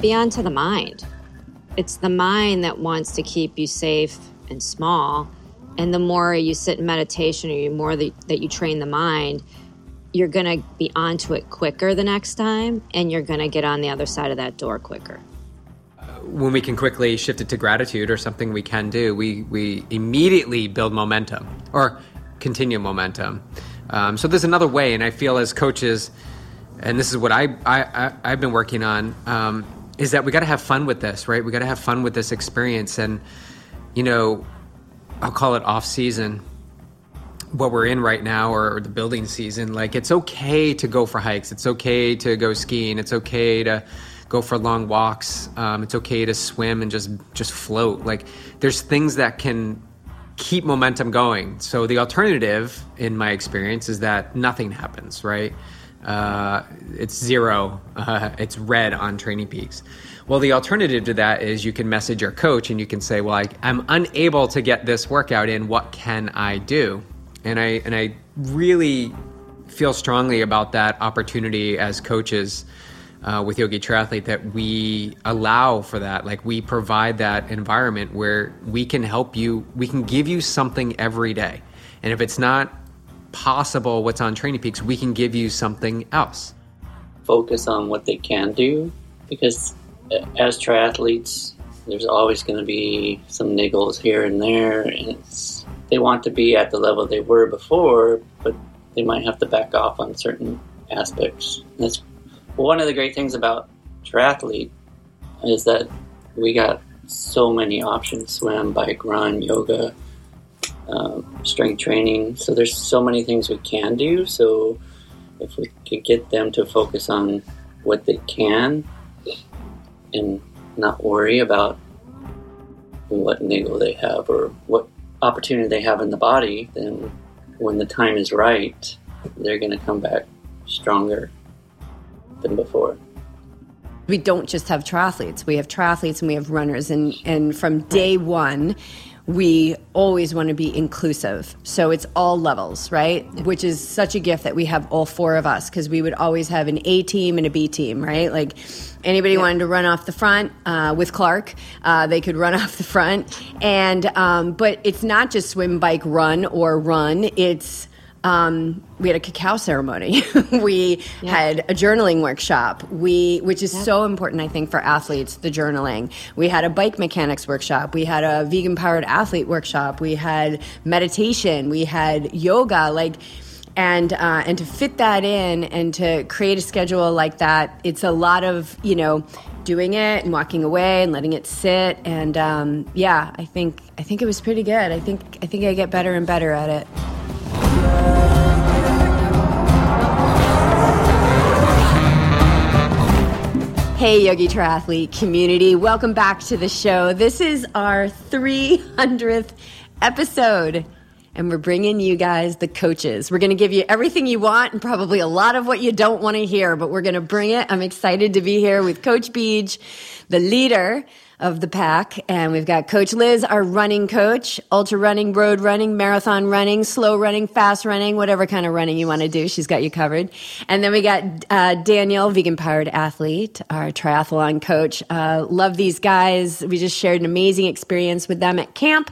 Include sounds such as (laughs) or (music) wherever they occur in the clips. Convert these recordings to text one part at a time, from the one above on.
beyond to the mind. It's the mind that wants to keep you safe and small. And the more you sit in meditation or the more that, that you train the mind, you're going to be onto it quicker the next time and you're going to get on the other side of that door quicker when we can quickly shift it to gratitude or something we can do, we, we immediately build momentum or continue momentum. Um, so there's another way, and I feel as coaches, and this is what I, I, I have been working on, um, is that we got to have fun with this, right? We got to have fun with this experience, and you know, I'll call it off season. What we're in right now, or, or the building season, like it's okay to go for hikes. It's okay to go skiing. It's okay to go for long walks. Um, it's okay to swim and just just float. Like there's things that can keep momentum going. So the alternative, in my experience, is that nothing happens. Right? Uh, it's zero. Uh, it's red on Training Peaks. Well, the alternative to that is you can message your coach and you can say, "Well, I, I'm unable to get this workout in. What can I do?" And I and I really feel strongly about that opportunity as coaches uh, with Yogi Triathlete that we allow for that. Like we provide that environment where we can help you, we can give you something every day. And if it's not possible what's on Training Peaks, we can give you something else. Focus on what they can do because as triathletes, there's always going to be some niggles here and there. And it's they want to be at the level they were before, but they might have to back off on certain aspects. that's one of the great things about triathlete is that we got so many options swim, bike, run, yoga, um, strength training. So there's so many things we can do. So if we could get them to focus on what they can and not worry about what niggle they have or what opportunity they have in the body, then when the time is right, they're going to come back stronger than before. We don't just have triathletes. We have triathletes and we have runners. And, and from day one, we always want to be inclusive. So it's all levels, right? Which is such a gift that we have all four of us because we would always have an A team and a B team, right? Like anybody yeah. wanted to run off the front uh, with Clark, uh, they could run (laughs) off the front. And um, but it's not just swim, bike, run, or run. It's um, we had a cacao ceremony. (laughs) we yeah. had a journaling workshop. We, which is yeah. so important, I think, for athletes. The journaling. We had a bike mechanics workshop. We had a vegan powered athlete workshop. We had meditation. We had yoga. Like, and uh, and to fit that in and to create a schedule like that, it's a lot of you know doing it and walking away and letting it sit. And um, yeah, I think I think it was pretty good. I think I think I get better and better at it. Hey, Yogi Triathlete community, welcome back to the show. This is our 300th episode, and we're bringing you guys the coaches. We're going to give you everything you want and probably a lot of what you don't want to hear, but we're going to bring it. I'm excited to be here with Coach Beej, the leader of the pack. And we've got Coach Liz, our running coach, ultra running, road running, marathon running, slow running, fast running, whatever kind of running you want to do. She's got you covered. And then we got uh, Daniel, vegan powered athlete, our triathlon coach. Uh, love these guys. We just shared an amazing experience with them at camp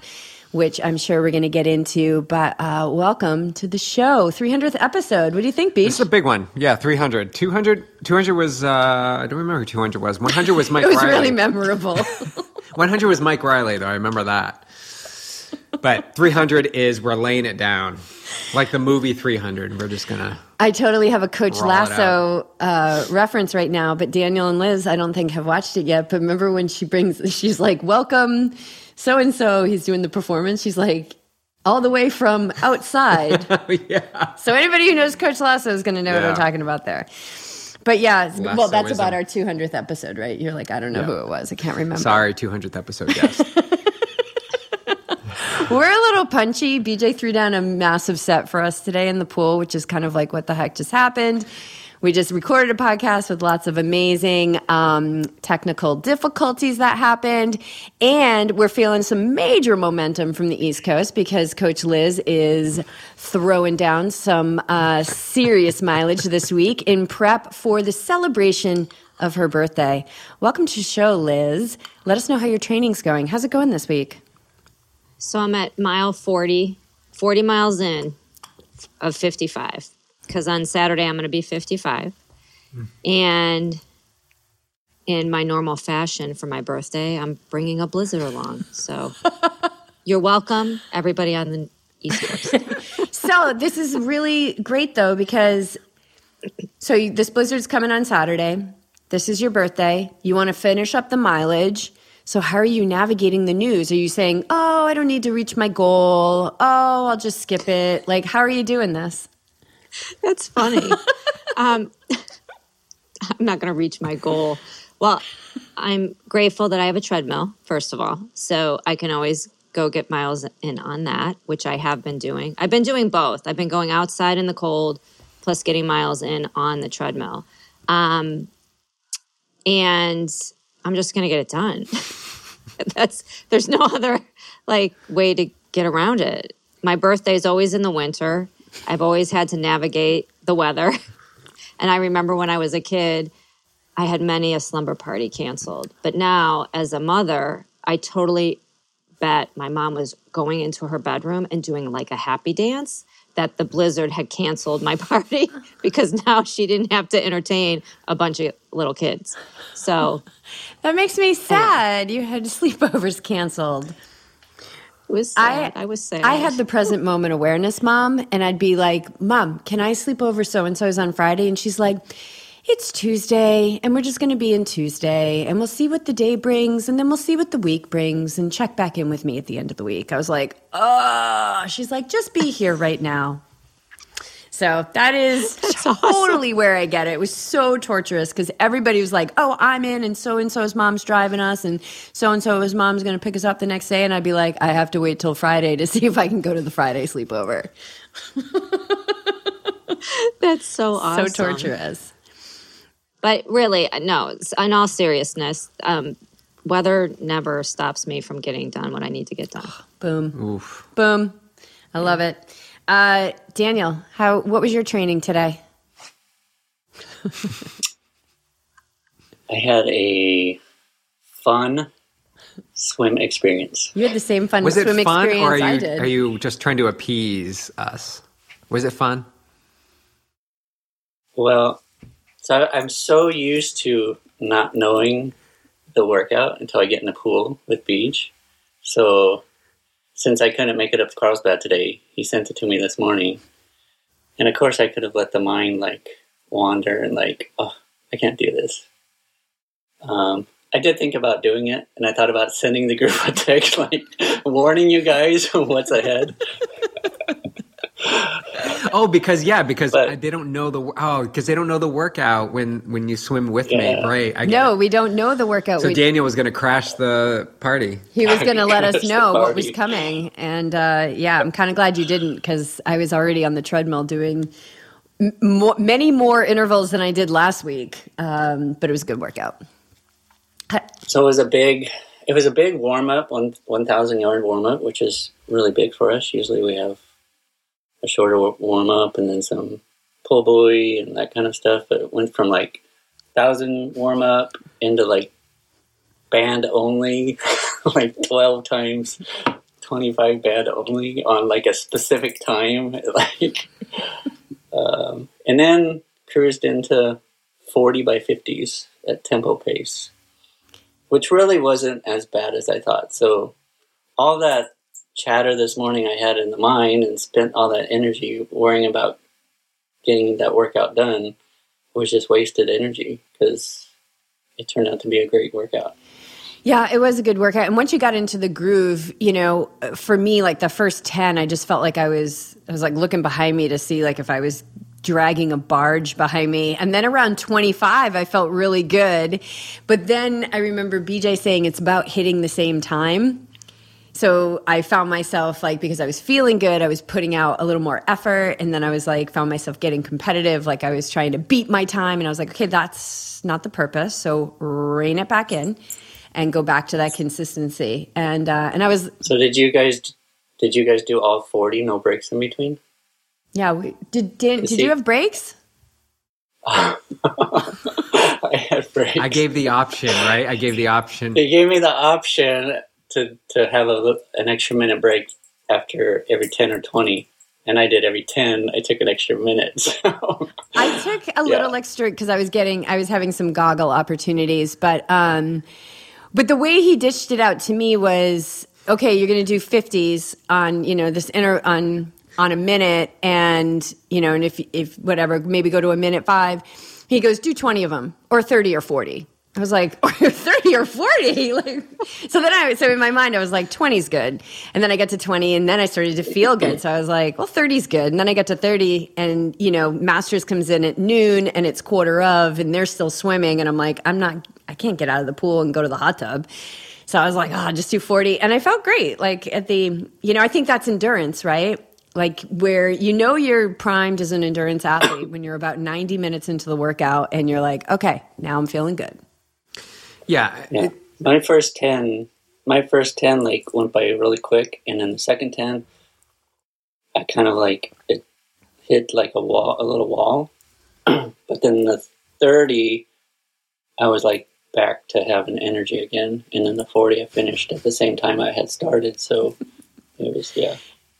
which I'm sure we're going to get into. But uh, welcome to the show, 300th episode. What do you think, Beej? This is a big one. Yeah, 300. 200, 200 was, uh, I don't remember who 200 was. 100 was (laughs) Mike It was Riley. really memorable. (laughs) 100 was Mike Riley, though. I remember that. But 300 is we're laying it down. Like the movie 300. We're just going to. I totally have a Coach Lasso uh, reference right now, but Daniel and Liz, I don't think have watched it yet. But remember when she brings, she's like, welcome so and so, he's doing the performance. She's like, all the way from outside. (laughs) Oh, yeah. So anybody who knows Coach Lasso is going to know yeah. what I'm talking about there. But yeah, Lassoism. well, that's about our 200th episode, right? You're like, I don't know yeah. who it was. I can't remember. Sorry, 200th episode guest. (laughs) (laughs) We're a little punchy. BJ threw down a massive set for us today in the pool, which is kind of like what the heck just happened We just recorded a podcast with lots of amazing um, technical difficulties that happened. And we're feeling some major momentum from the East Coast because Coach Liz is throwing down some uh, serious mileage this week in prep for the celebration of her birthday. Welcome to the show, Liz. Let us know how your training's going. How's it going this week? So I'm at mile 40, 40 miles in of 55 because on Saturday I'm going to be 55. Mm. And in my normal fashion for my birthday, I'm bringing a blizzard along. So (laughs) you're welcome, everybody on the East Coast. (laughs) so this is really great though because so you, this blizzard's coming on Saturday. This is your birthday. You want to finish up the mileage. So, how are you navigating the news? Are you saying, oh, I don't need to reach my goal? Oh, I'll just skip it? Like, how are you doing this? That's funny. (laughs) um, I'm not going to reach my goal. Well, I'm grateful that I have a treadmill, first of all. So, I can always go get miles in on that, which I have been doing. I've been doing both. I've been going outside in the cold, plus getting miles in on the treadmill. Um, and I'm just going to get it done. (laughs) That's there's no other like way to get around it. My birthday is always in the winter. I've always had to navigate the weather. (laughs) and I remember when I was a kid, I had many a slumber party canceled. But now as a mother, I totally bet my mom was going into her bedroom and doing like a happy dance that the blizzard had canceled my (laughs) party because now she didn't have to entertain a bunch of little kids. So (laughs) that makes me sad. You had sleepovers canceled. It was sad. I, I was sad. I had the present moment awareness, mom, and I'd be like, "Mom, can I sleep over so and so's on Friday?" And she's like, "It's Tuesday, and we're just going to be in Tuesday, and we'll see what the day brings, and then we'll see what the week brings, and check back in with me at the end of the week." I was like, "Oh," she's like, "Just be here right now." So that is (laughs) That's totally awesome. where I get it. It was so torturous because everybody was like, "Oh, I'm in," and so and so's mom's driving us, and so and so's mom's going to pick us up the next day, and I'd be like, "I have to wait till Friday to (laughs) see if I can go to the Friday sleepover." (laughs) That's so awesome. So torturous. But really, no. In all seriousness, um, weather never stops me from getting done what I need to get done. Boom. Oof. Boom. I love it. Uh, Daniel, how what was your training today? I had a fun swim experience. You had the same fun was swim it fun, experience or are you, I did. Are you just trying to appease us? Was it fun? Well, so I'm so used to not knowing the workout until I get in the pool with Beej. So since I couldn't make it up to Carlsbad today, he sent it to me this morning. And of course, I could have let the mind like wander and like, oh, I can't do this. Um, I did think about doing it, and I thought about sending the group a text (laughs) like warning you guys (laughs) what's ahead. (laughs) (laughs) oh, because yeah, because but, they don't know the oh, because they don't know the workout when when you swim with yeah. me, right? I no, it. we don't know the workout. So we, Daniel was going to crash the party. He was going to let us know what was coming, and uh, yeah, I'm kind of glad you didn't because I was already on the treadmill doing. M- many more intervals than I did last week, um, but it was a good workout. So it was a big, it was a big warm up, one one thousand yard warm up, which is really big for us. Usually we have a shorter warm up and then some pull buoy and that kind of stuff. But it went from like thousand warm up into like band only, (laughs) like twelve times twenty five band only on like a specific time, (laughs) like, um, and then cruised into forty by fifties at tempo pace, which really wasn't as bad as I thought. So all that chatter this morning I had in the mind and spent all that energy worrying about getting that workout done was just wasted energy because it turned out to be a great workout. Yeah, it was a good workout. And once you got into the groove, you know, for me, like the first 10, I just felt like I was, I was like looking behind me to see like if I was dragging a barge behind me. And then around 25, I felt really good. But then I remember BJ saying it's about hitting the same time so I found myself like because I was feeling good, I was putting out a little more effort, and then I was like found myself getting competitive, like I was trying to beat my time, and I was like, okay, that's not the purpose. So rein it back in, and go back to that consistency. And uh, and I was So did you guys did you guys do all forty, no breaks in between? yeah. We, did did, did see- you have breaks? (laughs) I had breaks. I gave the option, right? I gave the option. They gave me the option to to have a an extra minute break after every ten or twenty, and I did every ten. I took an extra minute. (laughs) So I took a little Yeah. extra because I was getting, I was having some goggle opportunities, but um, but the way he dished it out to me was okay. You're going to do fifties on you know this inner on on a minute, and you know, and if if whatever, maybe go to a minute five. He goes, do twenty of them or thirty or forty. I was like, (laughs) or 30 or 40. (laughs) Like, so then I, so in my mind, I was like, 20 is good. And then I got to 20 and then I started to feel good. So I was like, well, 30 is good. And then I got to 30 and, you know, Masters comes in at noon and it's quarter of and they're still swimming. And I'm like, I'm not, I can't get out of the pool and go to the hot tub. So I was like, oh, just do 40. And I felt great. Like at the, you know, I think that's endurance, right? Like where you know you're primed as an endurance athlete when you're about 90 minutes into the workout and you're like, okay, now I'm feeling good. Yeah, yeah, it- my first ten, my first ten like went by really quick, and then the second ten, I kind of like it hit like a wall, a little wall. (clears throat) but then the thirty, I was like back to having energy again, and then the forty, I finished at the same time I had started. So it was yeah,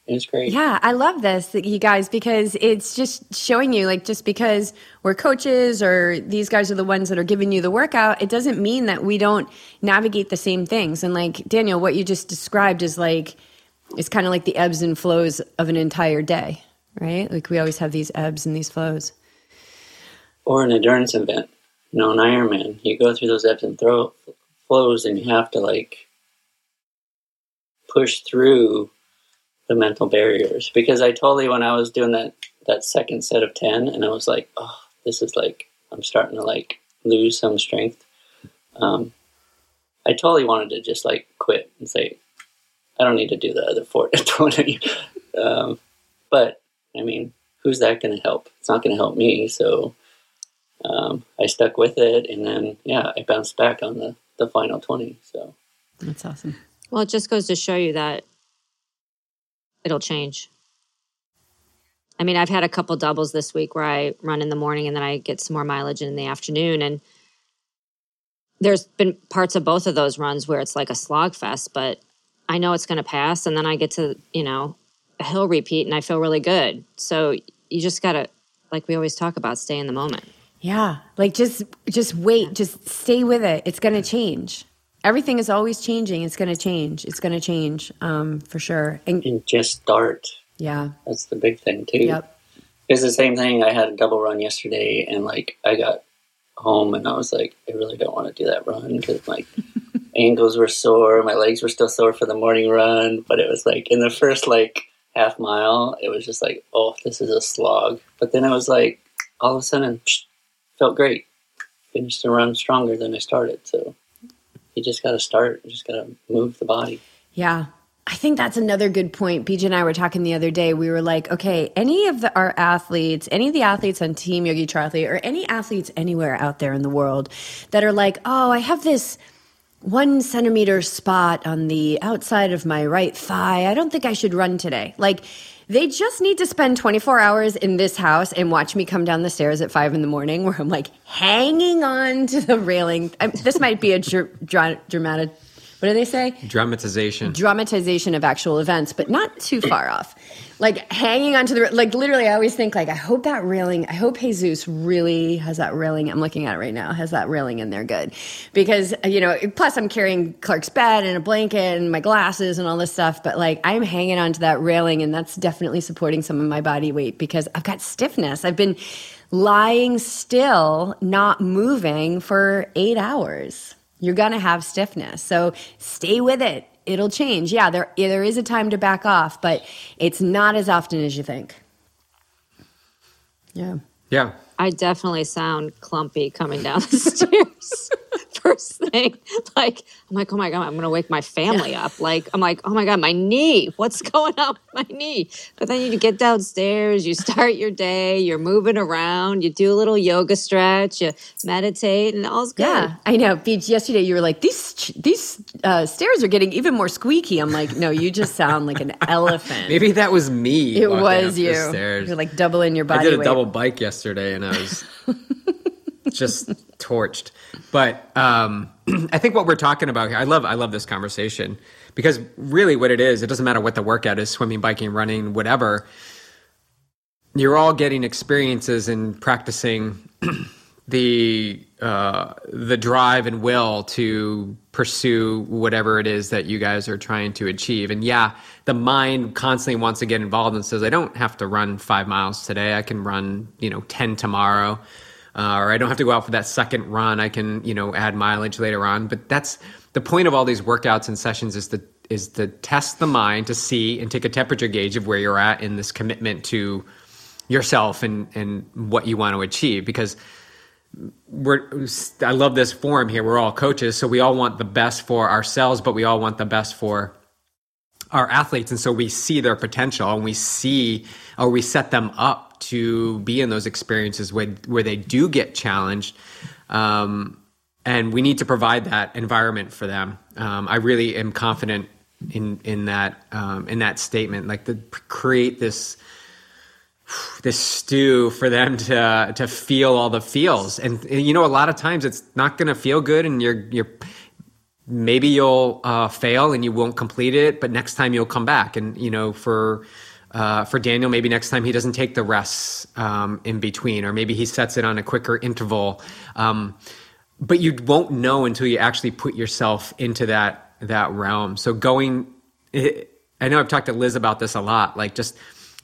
it was great. Yeah, I love this, that you guys, because it's just showing you, like, just because we're coaches or these guys are the ones that are giving you the workout, it doesn't mean that we don't navigate the same things. And, like, Daniel, what you just described is like, it's kind of like the ebbs and flows of an entire day, right? Like, we always have these ebbs and these flows. or an endurance event, you know, an Ironman. You go through those ebbs and throw flows, and you have to like push through the mental barriers. Because I totally, when I was doing that that second set of ten, and I was like, oh, this is like I'm starting to like lose some strength. Um, I totally wanted to just like quit and say, I don't need to do the other four (laughs) twenty. um, but I mean, who's that going to help? It's not going to help me. So um, I stuck with it, and then yeah, I bounced back on the the final twenty. So That's awesome. Well, it just goes to show you that it'll change. I mean, I've had a couple doubles this week where I run in the morning and then I get some more mileage in the afternoon. And there's been parts of both of those runs where it's like a slog fest, but I know it's going to pass. And then I get to, you know, a hill repeat and I feel really good. So you just got to, like we always talk about, stay in the moment. Yeah, like just just wait, just stay with it. It's going to change. Everything is always changing. It's going to change. It's going to change um, for sure. And and just start. yeah, That's the big thing too. yep. It's the same thing. I had a double run yesterday, and like I got home, and I was like, I really don't want to do that run because my (laughs) ankles were sore, my legs were still sore for the morning run. But it was like in the first like half mile, it was just like, oh, this is a slog. But then it was like all of a sudden, psh, felt great. Finished the run stronger than I started. So you just got to start. You just got to move the body. Yeah. I think that's another good point. BJ and I were talking the other day. We were like, okay, any of the, our athletes, any of the athletes on Team Yogi Triathlete, or any athletes anywhere out there in the world that are like, oh, I have this one centimeter spot on the outside of my right thigh. I don't think I should run today. Like, they just need to spend 24 hours in this house and watch me come down the stairs at five in the morning where I'm like hanging on to the railing. I, this might be a dr- dra- dramatic, what do they say? dramatization. dramatization of actual events, but not too far off. Like hanging onto the like literally, I always think like I hope that railing. I hope Jesus really has that railing. I'm looking at it right now. Has that railing in there good? Because you know, plus I'm carrying Clark's bed and a blanket and my glasses and all this stuff. But like I'm hanging onto that railing, and that's definitely supporting some of my body weight because I've got stiffness. I've been lying still, not moving for eight hours you're going to have stiffness. So stay with it. It'll change. Yeah, there there is a time to back off, but it's not as often as you think. Yeah. Yeah. I definitely sound clumpy coming down the (laughs) stairs (laughs) first thing. Like, I'm like, oh my God, I'm going to wake my family up. (laughs) Like, I'm like, oh my God, my knee. What's going on with my knee? But then you get downstairs, you start your day, you're moving around, you do a little yoga stretch, you meditate, and all's good. Yeah, I know. Beej, yesterday you were like, these, these uh, stairs are getting even more squeaky. I'm like, no, you just sound like an elephant. Maybe that was me. it was you. You're like doubling your body I did a weight. double bike yesterday, and I was just torched. But um, (clears throat) I think what we're talking about here, I love, I love this conversation because really, what it is, it doesn't matter what the workout is, swimming, biking, running, whatever. You're all getting experiences and practicing (clears throat) the uh, the drive and will to pursue whatever it is that you guys are trying to achieve. And yeah, the mind constantly wants to get involved and says, "I don't have to run five miles today. I can run, you know, ten tomorrow." Uh, or I don't have to go out for that second run. I can, you know, add mileage later on. But that's the point of all these workouts and sessions is to is to test the mind to see and take a temperature gauge of where you're at in this commitment to yourself and and what you want to achieve because we're I love this forum here. We're all coaches, so we all want the best for ourselves, but we all want the best for our athletes, and so we see their potential and we see or we set them up to be in those experiences where where they do get challenged. Um, and we need to provide that environment for them. Um, I really am confident in in that um, in that statement, like to create this this stew for them to to feel all the feels and, and you know a lot of times it's not going to feel good and you're you're maybe you'll uh, fail and you won't complete it but next time you'll come back and you know for uh, for Daniel, maybe next time he doesn't take the rests um, in between, or maybe he sets it on a quicker interval. Um, but you won't know until you actually put yourself into that that realm. So going, I know I've talked to Liz about this a lot. Like just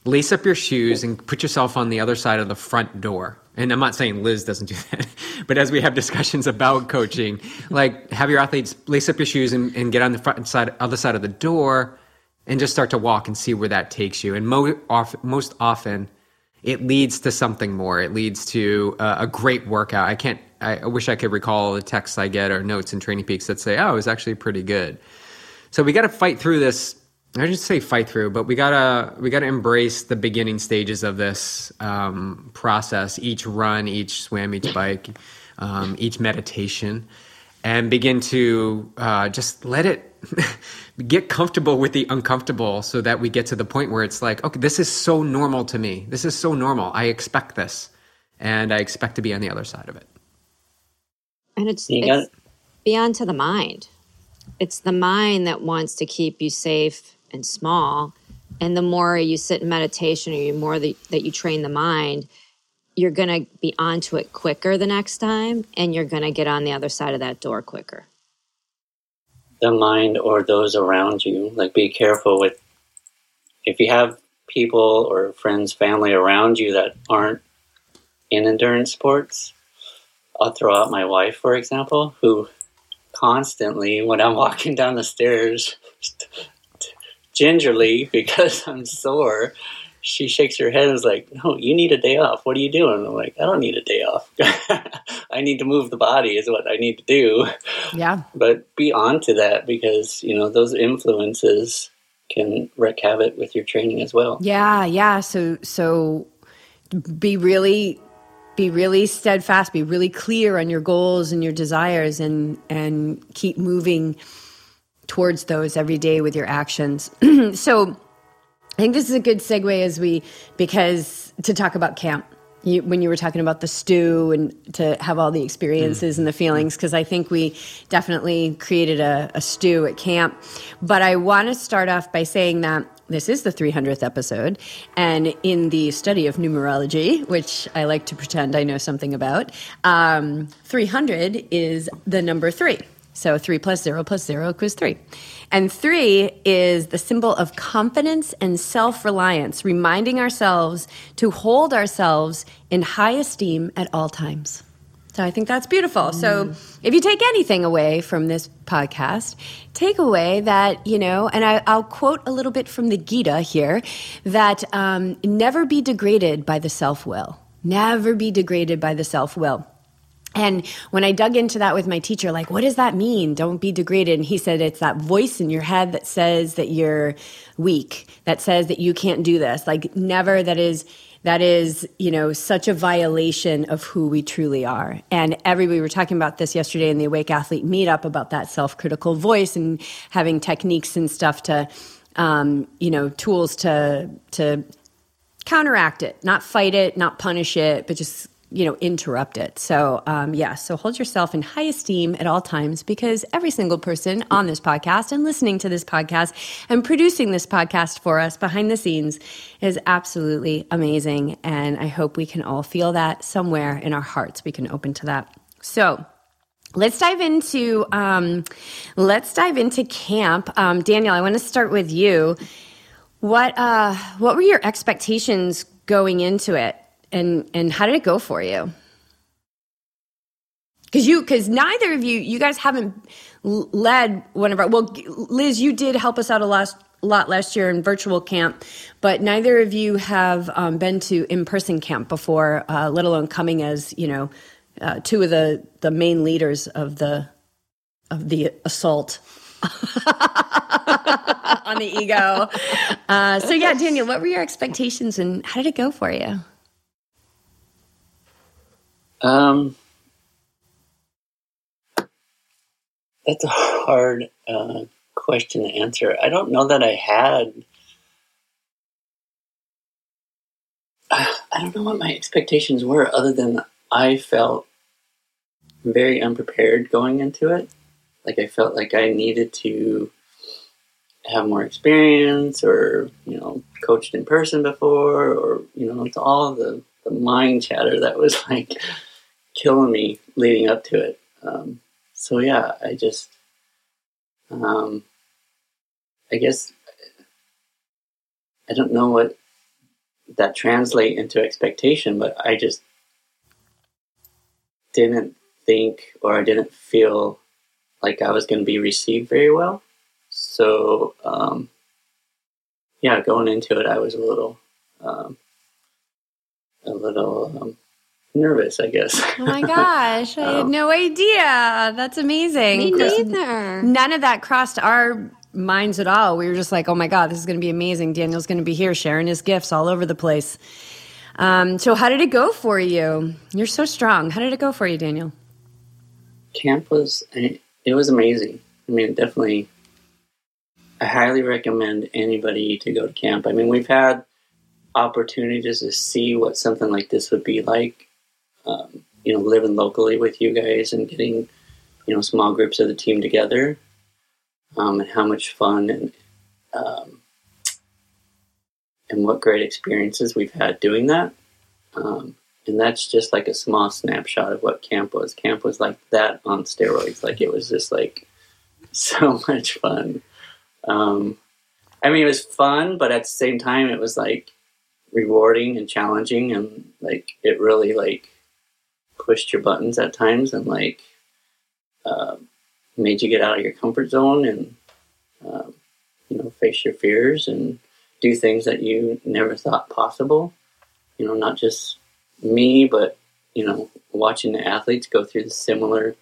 lace up your shoes and put yourself on the other side of the front door. And I'm not saying Liz doesn't do (laughs) that, but as we have discussions about coaching, like have your athletes lace up your shoes and, and get on the front side, other side of the door, and just start to walk and see where that takes you. And mo- off, most often, it leads to something more. It leads to uh, a great workout. I can't. I, I wish I could recall the texts I get or notes in Training Peaks that say, "Oh, it was actually pretty good." So we got to fight through this I just say fight through, but we gotta we gotta embrace the beginning stages of this um, process. Each run, each swim, each bike, um, each meditation, and begin to uh, just let it (laughs) get comfortable with the uncomfortable, so that we get to the point where it's like, okay, this is so normal to me. This is so normal. I expect this, and I expect to be on the other side of it. And it's, You it's got- beyond to the mind. It's the mind that wants to keep you safe and small. And the more you sit in meditation or the more that, that you train the mind, you're going to be onto it quicker the next time and you're going to get on the other side of that door quicker. the mind or those around you. Like, be careful with if you have people or friends, family around you that aren't in endurance sports. I'll throw out my wife, for example, who constantly, when I'm (laughs) walking down the stairs, gingerly, (laughs) because I'm sore, she shakes her head and is like, No, you need a day off. What are you doing? I'm like, I don't need a day off. (laughs) I need to move the body, is what I need to do Yeah. but be on to that because you know those influences can wreak havoc with your training as well. Yeah, yeah. So so be really be really steadfast, be really clear on your goals and your desires and and keep moving towards those every day with your actions. (clears throat) so I think this is a good segue as we because to talk about camp. You, when you were talking about the stew and to have all the experiences and the feelings, because I think we definitely created a, a stew at camp. But I want to start off by saying that this is the 300th episode. And in the study of numerology, which I like to pretend I know something about, um, 300 is the number three. So three plus zero plus zero equals three. And three is the symbol of confidence and self reliance, reminding ourselves to hold ourselves in high esteem at all times. So I think that's beautiful. So if you take anything away from this podcast, take away that, you know, and I, I'll quote a little bit from the Gita here that um, never be degraded by the self will. Never be degraded by the self will. And when I dug into that with my teacher, like, what does that mean? Don't be degraded. And he said, it's that voice in your head that says that you're weak, that says that you can't do this. Like, never that is, that is, you know, such a violation of who we truly are. And everybody, we were talking about this yesterday in the Awake Athlete meetup about that self critical voice and having techniques and stuff to, um, you know, tools to, to, counteract it, not fight it, not punish it, but just you know interrupt it so um, yeah so hold yourself in high esteem at all times because every single person on this podcast and listening to this podcast and producing this podcast for us behind the scenes is absolutely amazing and i hope we can all feel that somewhere in our hearts we can open to that so Let's dive into um, let's dive into camp. Um, Daniel, I want to start with you. What uh, what were your expectations going into it? And and how did it go for you? Because you, because neither of you, you guys haven't led one of our. Well, Liz, you did help us out a lot, lot last year in virtual camp, but neither of you have um, been to in person camp before, uh, let alone coming as you know uh, two of the the main leaders of the of the assault (laughs) on the ego. Uh, so yeah, Daniel, what were your expectations and how did it go for you? Um, that's a hard uh, question to answer. I don't know that I had. I don't know what my expectations were, other than I felt very unprepared going into it. Like I felt like I needed to have more experience, or you know, coached in person before, or you know, it's all the the mind chatter that was (laughs) like killing me leading up to it. Um, so yeah, I just, um, I guess, I don't know what that translate into expectation, but I just didn't think or I didn't feel like I was going to be received very well. So, um, yeah, going into it, I was a little, um, a little um, nervous, I guess. Oh my gosh, I had um, (laughs) no idea. That's amazing. Me neither. None of that crossed our minds at all. We were just like, oh my God, this is going to be amazing. Daniel's going to be here sharing his gifts all over the place. Um, so, how did it go for you? You're so strong. How did it go for you, Daniel? Camp was, it was amazing. I mean, definitely, I highly recommend anybody to go to camp. I mean, we've had opportunities to see what something like this would be like um, you know, living locally with you guys and getting, you know, small groups of the team together, um, and how much fun and um, and what great experiences we've had doing that. Um, and that's just like a small snapshot of what camp was. Camp was like that on steroids. Like it was just like so (laughs) much fun. Um, I mean, it was fun, but at the same time, it was like rewarding and challenging, and like it really like pushed your buttons at times and like uh, made you get out of your comfort zone and um, you know face your fears and do things that you never thought possible. You know, not just me, but you know, watching the athletes go through the similar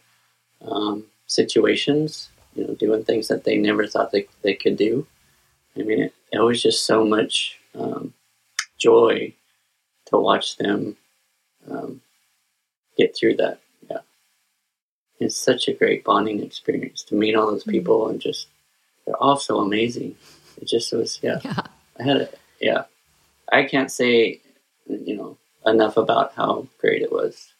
um, situations. You know, doing things that they never thought they they could do. I mean, it, it was just so much um, joy to watch them um, get through that. Yeah. It's such a great bonding experience to meet all those mm-hmm. people mm-hmm. and just, they're all so amazing. It just was, yeah. yeah. I had a, yeah. I can't say, you know, enough about how great it was.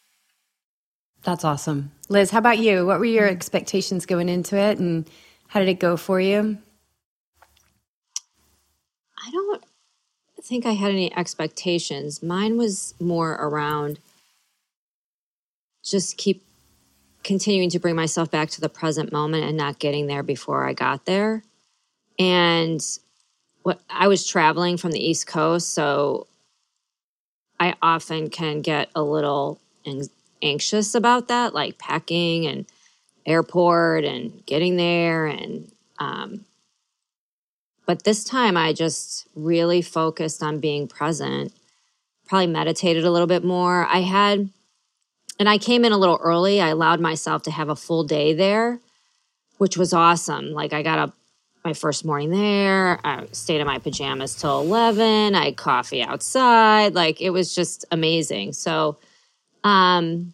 That's awesome. Liz, how about you? What were your expectations going into it and how did it go for you? I don't think I had any expectations. Mine was more around just keep continuing to bring myself back to the present moment and not getting there before I got there. And what I was traveling from the East Coast, so I often can get a little anxious about that, like packing and airport and getting there. And, um, but this time I just really focused on being present, probably meditated a little bit more. I had and I came in a little early. I allowed myself to have a full day there, which was awesome. Like I got up my first morning there. I stayed in my pajamas till 11. I had coffee outside. Like it was just amazing. So, um,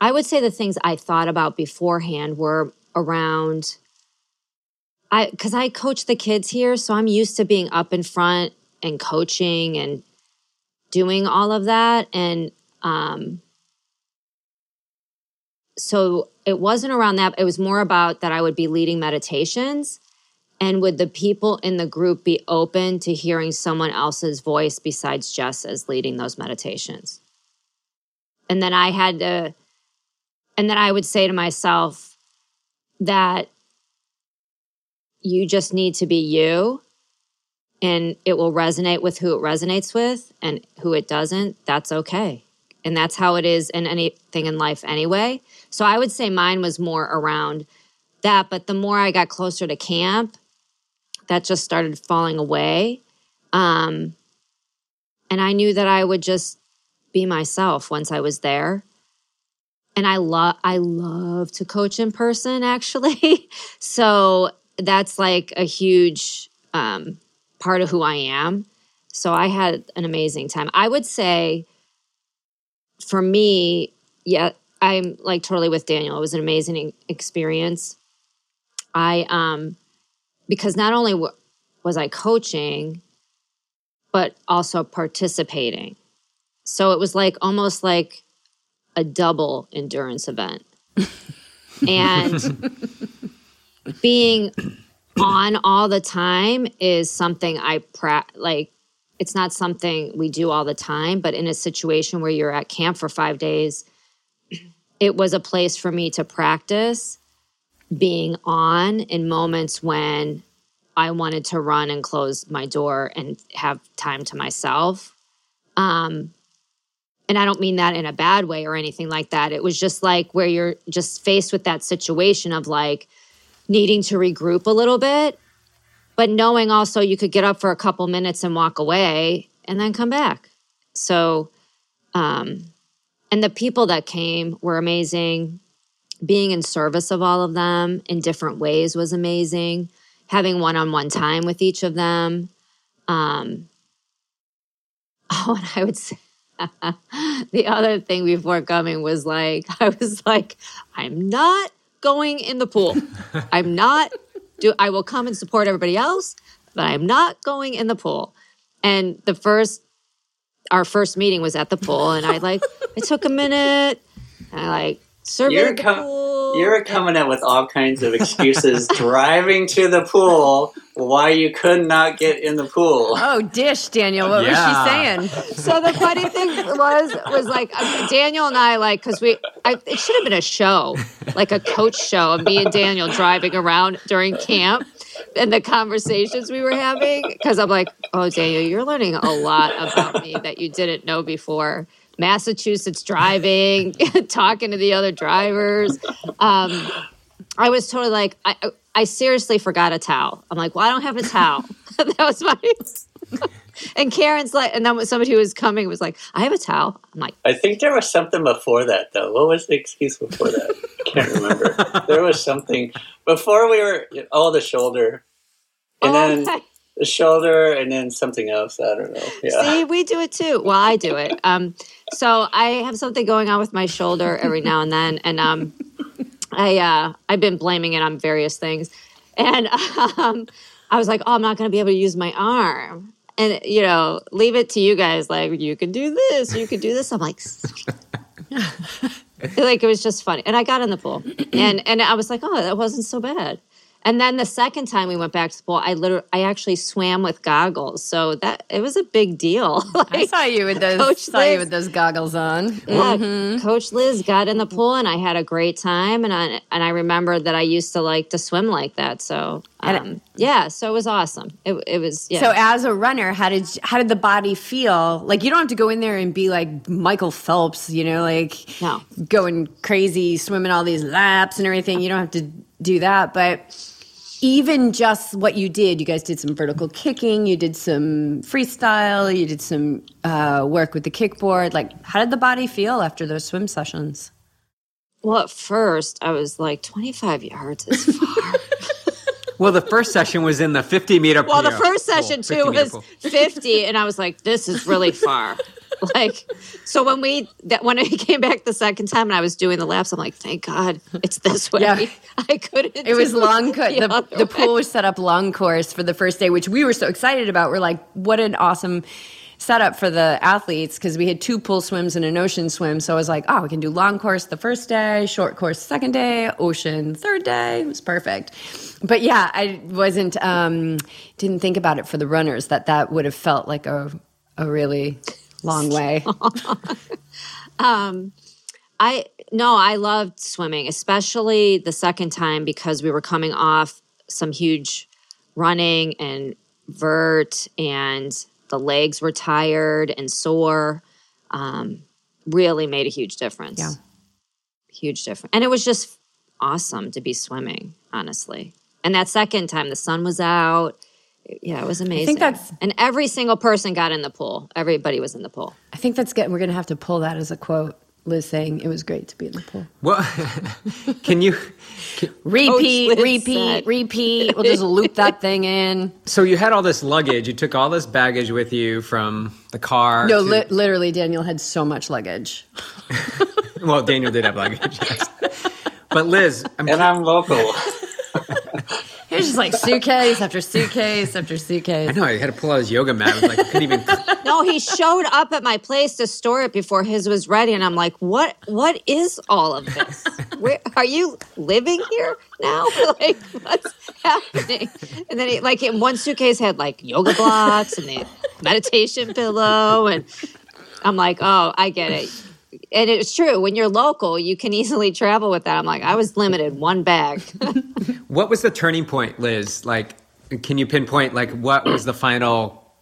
I would say the things I thought about beforehand were around I cuz I coach the kids here, so I'm used to being up in front and coaching and doing all of that and um so it wasn't around that it was more about that I would be leading meditations and would the people in the group be open to hearing someone else's voice besides Jess as leading those meditations and then I had to and then I would say to myself that you just need to be you and it will resonate with who it resonates with and who it doesn't. That's okay. And that's how it is in anything in life anyway. So I would say mine was more around that. But the more I got closer to camp, that just started falling away. Um, and I knew that I would just be myself once I was there and I love I love to coach in person actually. (laughs) so that's like a huge um, part of who I am. So I had an amazing time. I would say for me, yeah, I'm like totally with Daniel. It was an amazing experience. I um because not only w- was I coaching but also participating. So it was like almost like a double endurance event. (laughs) and being on all the time is something I pra- like it's not something we do all the time, but in a situation where you're at camp for 5 days, (clears throat) it was a place for me to practice being on in moments when I wanted to run and close my door and have time to myself. Um, and I don't mean that in a bad way or anything like that. It was just like where you're just faced with that situation of like needing to regroup a little bit, but knowing also you could get up for a couple minutes and walk away and then come back. So, um, and the people that came were amazing. Being in service of all of them in different ways was amazing. Having one on one time with each of them. Um, (laughs) oh, and I would say, (laughs) the other thing before coming was like, (laughs) I was like, I'm not going in the pool. I'm not do I will come and support everybody else, but I'm not going in the pool. And the first our first meeting was at the pool and I like I took a minute and I like you're, com- you're coming up with all kinds of excuses (laughs) driving to the pool why you could not get in the pool. Oh, dish, Daniel. What yeah. was she saying? So the funny thing was, was like uh, Daniel and I, like, because we, I, it should have been a show, like a coach show of me and Daniel driving around during camp and the conversations we were having. Because I'm like, oh, Daniel, you're learning a lot about me that you didn't know before. Massachusetts driving, (laughs) talking to the other drivers. Um, I was totally like, I, I seriously forgot a towel. I'm like, well, I don't have a towel. (laughs) that was my. (laughs) and Karen's like, and then somebody who was coming was like, I have a towel. I'm like, I think there was something before that though. What was the excuse before that? I can't remember. there was something before we were oh the shoulder, and oh, then. My the shoulder and then something else. I don't know. Yeah. See, we do it too. Well, I do it. Um, so I have something going on with my shoulder every now and then, and um, I uh, I've been blaming it on various things, and um, I was like, oh, I'm not going to be able to use my arm, and you know, leave it to you guys. Like, you can do this, you can do this. I'm like. (laughs) like it was just funny and i got in the pool and and i was like oh that wasn't so bad and then the second time we went back to the pool, I literally, I actually swam with goggles. So that it was a big deal. like, (laughs) I saw you with those. Coach saw Liz, you with those goggles on. Yeah, mm-hmm. Coach Liz got in the pool, and I had a great time. And I and I remember that I used to like to swim like that. So um, yeah, so it was awesome. It, it was. Yeah. So as a runner, how did how did the body feel? Like you don't have to go in there and be like Michael Phelps, you know, like no. going crazy, swimming all these laps and everything. You don't have to do that, but even just what you did, you guys did some vertical kicking, you did some freestyle, you did some uh, work with the kickboard. Like, how did the body feel after those swim sessions? Well, at first, I was like, 25 yards is far. (laughs) Well, the first session was in the 50 meter well, the first session, Pool, too, was pool. 50. And I was like, this is really far. (laughs) (laughs) like, so when we, that when I (laughs) came back the second time and I was doing the laps, I'm like, thank God it's this way. Yeah. (laughs) I couldn't. It was long course. the The, the pool was set up long course for the first day, which we were so excited about. We're like, what an awesome setup for the athletes because we had two pool swims and an ocean swim. So I was like, oh, we can do long course the first day, short course second day, ocean third day. It was perfect. But yeah, I wasn't um, didn't think about it for the runners that that would have felt like a a really long (laughs) way. (laughs) Um, I no, I loved swimming, especially the second time because we were coming off some huge running and vert, and the legs were tired and sore. Um, really made a huge difference. Yeah. huge difference, and it was just awesome to be swimming. Honestly, and that second time the sun was out. Yeah, it was amazing. that's- and every single person got in the pool. Everybody was in the pool. I think that's good. We're gonna have to pull that as a quote. Liz saying it was great to be in the pool. What? (laughs) can you? (laughs) Repeat, repeat, said. repeat. We'll just loop that (laughs) thing in. So you had all this luggage. You took all this baggage with you from the car. No, to- li- literally, Daniel had so much luggage. well, Daniel did have luggage. yes. But Liz, I'm And I'm local. It was just like suitcase after suitcase after suitcase. I know I had to pull out his yoga mat. I was like, I couldn't even. (laughs) (laughs) No, he showed up at my place to store it before his was ready, and I'm like, "What? What is all of this? Where are you living here now? (laughs) Like, what's happening?" And then, he, like, in one suitcase had like yoga blocks and the meditation pillow, and I'm like, "Oh, I get it." And it's true. When you're local, you can easily travel with that. I'm like, I was limited one bag. (laughs) What was the turning point, Liz? Like, can you pinpoint like what was the final?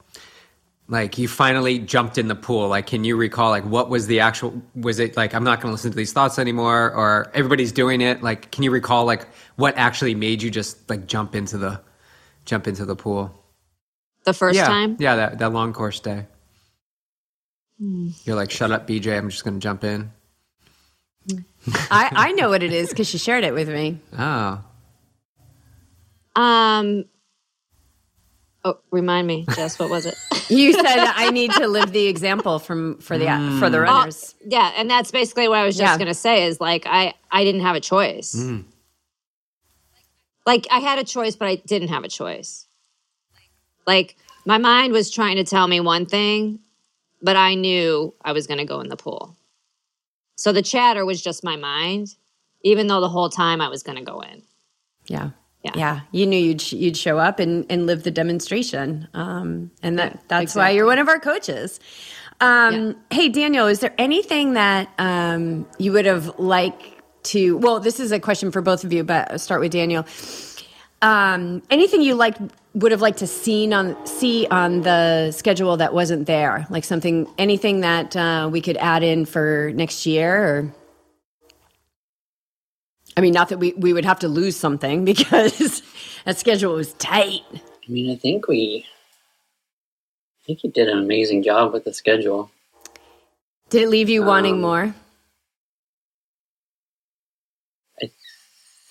Like you finally jumped in the pool. Like, can you recall like what was the actual? Was it like I'm not going to listen to these thoughts anymore, or everybody's doing it? Like, can you recall like what actually made you just like jump into the jump into the pool? the first yeah, time, yeah, that that long course day. Hmm. You're like, shut up, Beej. I'm just going to jump in. I, I know what it is because she shared it with me. Oh, um, oh, remind me, Jess, what was it? (laughs) You said I need to live the example from for the hmm. for the oh, runners. yeah and that's basically what i was just Yeah. going to say is like i i didn't have a choice hmm. like i had a choice but i didn't have a choice like my mind was trying to tell me one thing but i knew i was going to go in the pool so the chatter was just my mind even though the whole time i was going to go in Yeah. Yeah. Yeah, you knew you'd you'd show up and, and live the demonstration, um, and that that's why you're one of our coaches. Um, Hey, Daniel, is there anything that um, you would have liked to? Well, this is a question for both of you, but I'll start with Daniel. Um, anything you liked would have liked to seen on see on the schedule that wasn't there, like something, anything that uh, we could add in for next year, or I mean, not that we, we would have to lose something (laughs) because that schedule was tight. I mean, I think we, I think you did an amazing job with the schedule. Did it leave you wanting Um, more? I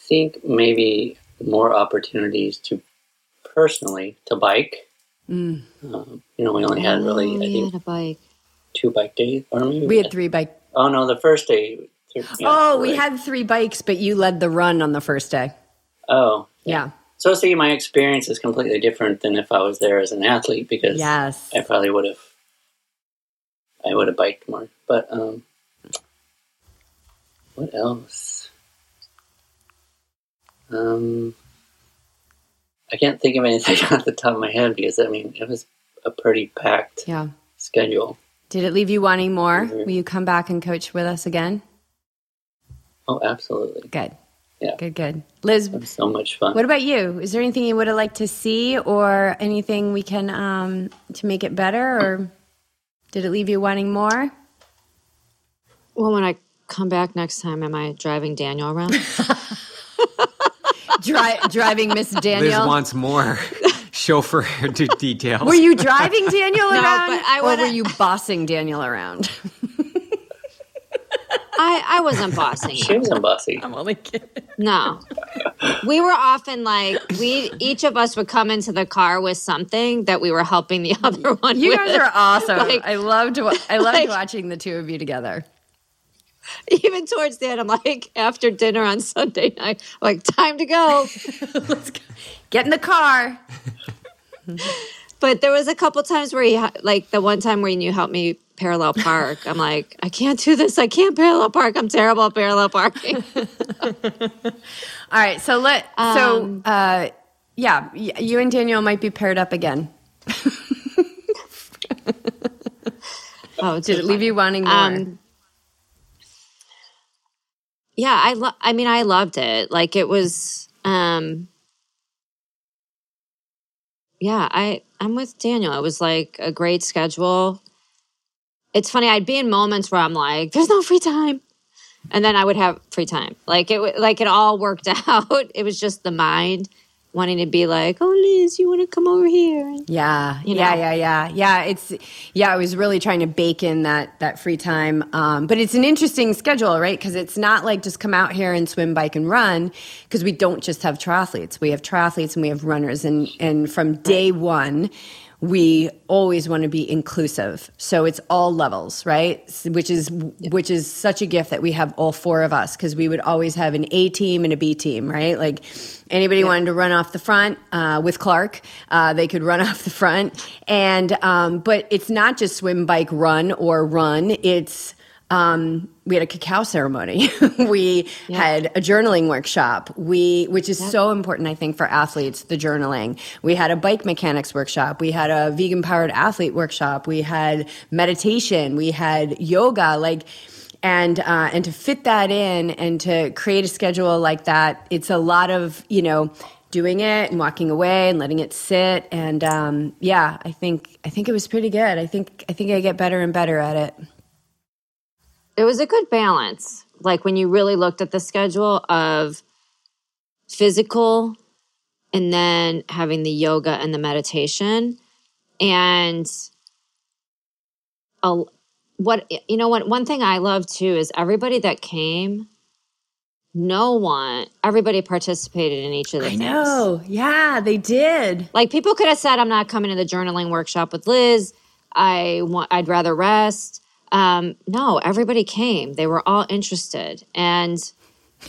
think maybe more opportunities to personally to bike. Um, you know, we only had really, Oh, I we think, had a bike two bike days, or maybe We had three bike. Oh no, the first day. yeah, Oh, we had three bikes, but you led the run on the first day. Oh, Yeah. so see, my experience is completely different than if I was there as an athlete because Yes. I probably would have, I would have biked more. But um, what else? Um, I can't think of anything (laughs) off the top of my head because I mean it was a pretty packed Yeah. schedule. Did it leave you wanting more? Mhm. Will you come back and coach with us again? Oh, absolutely! Good. Yeah. Good, good. Liz, was so much fun. what about you? Is there anything you would have liked to see or anything we can um, to make it better or did it leave you wanting more? well when i come back next time am i driving daniel around (laughs) Dri- driving Miss Liz Daniel. wants more (laughs) chauffeur (laughs) d- details. were you driving Daniel No, around, but I or wanna- were you bossing Daniel around? (laughs) I, I wasn't bossing She you. wasn't bossy. I'm only kidding. No. We were often like we each of us would come into the car with something that we were helping the other one You with. guys are awesome. Like- I loved I loved like- watching the two of you together. (laughs) Even towards the end, I'm like, after dinner on Sunday night, I'm like, time to go. (laughs) Let's go. Get in the car. (laughs) But there was a couple times where he, like the one time when you helped me parallel park, I'm like, I can't do this. I can't parallel park. I'm terrible at parallel parking. All right, so let so uh, yeah, you and Daniel might be paired up again. Oh, Did it leave you wanting more? Um, yeah, I lo- I mean, I loved it. Like it was, um, yeah, I I'm with Daniel. It was like a great schedule. It's funny. I'd be in moments where I'm like, "There's no free time," and then I would have free time. Like it, like it all worked (laughs) out. It was just the mind wanting to be like, "Oh, Liz, you want to come over here?" And Yeah, you yeah, know? yeah, yeah, yeah. It's yeah. I was really trying to bake in that that free time, um, but it's an interesting schedule, right? Because it's not like just come out here and swim, bike, and run. Because we don't just have triathletes; we have triathletes and we have runners, and and from day one. We always want to be inclusive, so it's all levels, right? Which is which is such a gift that we have all four of us because we would always have an A team and a B team, right? Like anybody wanted to run off the front uh, with Clark, uh, they could run (laughs) off the front. And um, but it's not just swim, bike, run or run. It's um, we had a cacao ceremony. (laughs) we had a journaling workshop. We, which is so important, I think, for athletes. The journaling. We had a bike mechanics workshop. We had a vegan powered athlete workshop. We had meditation. We had yoga. Like and uh, and to fit that in and to create a schedule like that it's a lot of you know doing it and walking away and letting it sit and um, yeah i think i think it was pretty good i think i think i get better and better at it it was a good balance. Like when you really looked at the schedule of physical and then having the yoga and the meditation and a, what you know what one thing I love too is everybody that came no one everybody participated in each of the i things. know yeah they did Like people could have said, "I'm not coming to the journaling workshop with Liz. I want. I'd rather rest." Um, no, everybody came. They were all interested, and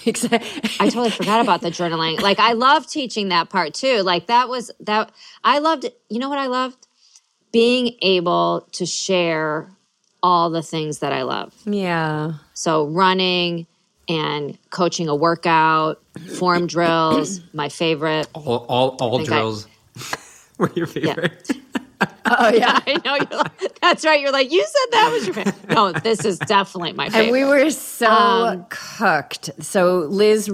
I totally forgot about the journaling. Like I love teaching that part too. Like that was that. I loved. You know what I loved? Being able to share all the things that I love. yeah So running and coaching a workout, form drills, my favorite. all all, all think I- drills (laughs) were your favorite. Oh (laughs) yeah I know you're like, that's right. You're like, you said that was your favorite. No, this is definitely my favorite. And we were so Um, cooked. So Liz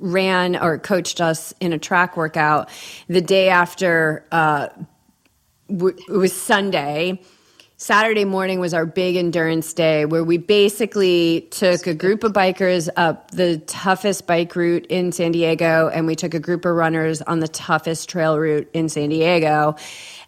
ran or coached us in a track workout the day after. Uh, w- it was Sunday. Saturday morning was our big endurance day where we basically took a group of bikers up the toughest bike route in San Diego and we took a group of runners on the toughest trail route in San Diego.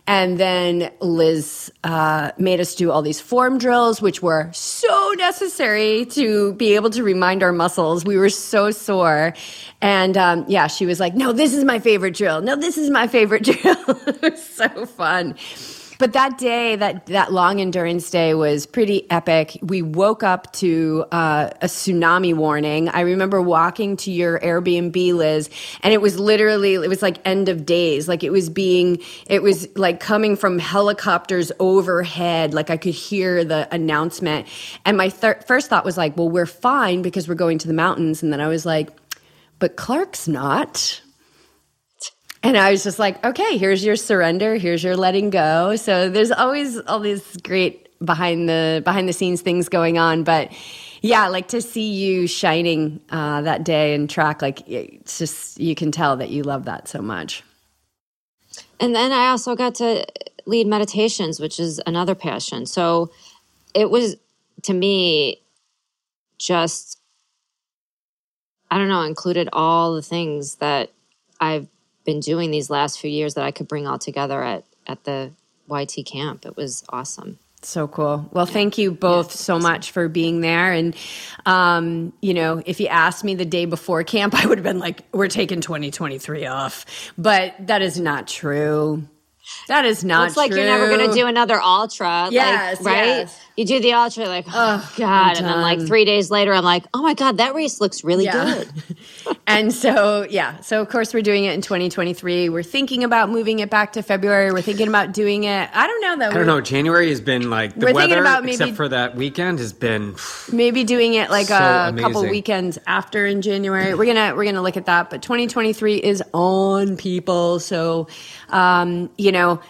And then Liz uh, made us do all these form drills, which were so necessary to be able to remind our muscles. We were so sore. And um, yeah, she was like, No, this is my favorite drill. No, this is my favorite (laughs) drill. it was so fun. But that day, that that long endurance day was pretty epic. We woke up to uh, a tsunami warning. I remember walking to your Airbnb, Liz, and it was literally it was like end of days. Like it was being it was like coming from helicopters overhead. Like I could hear the announcement, and my thir- first thought was like, "Well, we're fine because we're going to the mountains." And then I was like, "But Clark's not." And I was just like, okay, here's your surrender, here's your letting go. So there's always all these great behind the behind the scenes things going on, but yeah, like to see you shining uh, that day and track, like it's just you can tell that you love that so much. and then I also got to lead meditations, which is another passion. So it was to me just I don't know, included all the things that I've been doing these last few years that I could bring all together at at the YT camp. It was awesome. So cool. Well, thank you both so much for being there. And, um, you know, if you asked me the day before camp, (laughs) I would have been like, we're taking 2023 off. But that is not true. That is not Looks like you're never going to do another ultra. Yes, like, right? yes. You do the ultra, like, oh, God. And then, like, three days later, I'm like, oh my God, that race looks really Yeah. good. (laughs) and so, yeah. So, of course, we're doing it in 2023. We're thinking about moving it back to February. We're thinking about doing it. I don't know, though. I don't know. January has been like the We're thinking weather, about maybe- except for that weekend, has been. maybe doing it like So a couple weekends after in January. We're gonna we're gonna look at that. But 2023 is on people, so um, you know.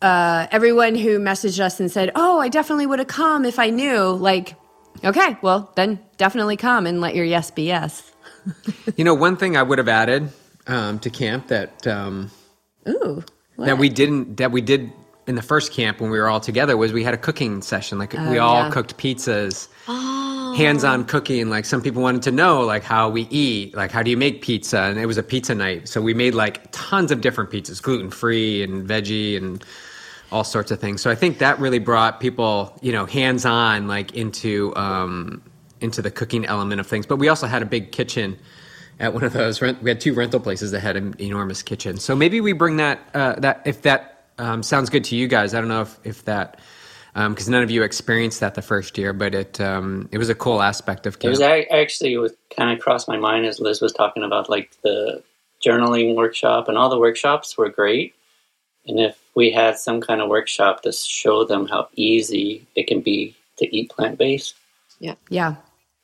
Uh, everyone who messaged us and said, "Oh, I definitely would have come if I knew." Like, okay, well then definitely come and let your yes be yes. You know, one thing I would have added um, to camp that um, Ooh, that we didn't that we did in the first camp when we were all together was we had a cooking session. Like we all Oh, yeah. cooked pizzas, hands-on cooking. Like some people wanted to know like how we eat, like how do you make pizza, and it was a pizza night. So we made like tons of different pizzas, gluten-free and veggie and all sorts of things. So I think that really brought people, you know, hands-on like into um, into the cooking element of things. But we also had a big kitchen at one of those. Rent, we had two rental places that had an enormous kitchen. So maybe we bring that uh, that if that um, sounds good to you guys. I don't know if if that because none of you experienced that the first year, but it um, it was a cool aspect of It camp. was ac- actually was kind of crossed my mind as Liz was talking about like the journaling workshop and all the workshops were great. And if we had some kind of workshop to show them how easy it can be to eat plant based, yeah, yeah,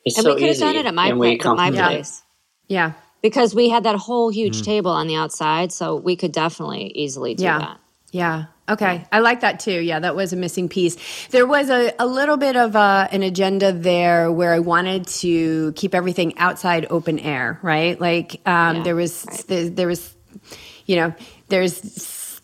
it's And so we could have done it at my, and pla- at my place. yeah, Because we had that whole huge table on the outside, so we could definitely easily do Yeah. that. Yeah. Okay. I like that too. Yeah, that was a missing piece. There was a, a little bit of a, an agenda there where I wanted to keep everything outside open air, right? Like um, Yeah, there was right. there, there was you know there's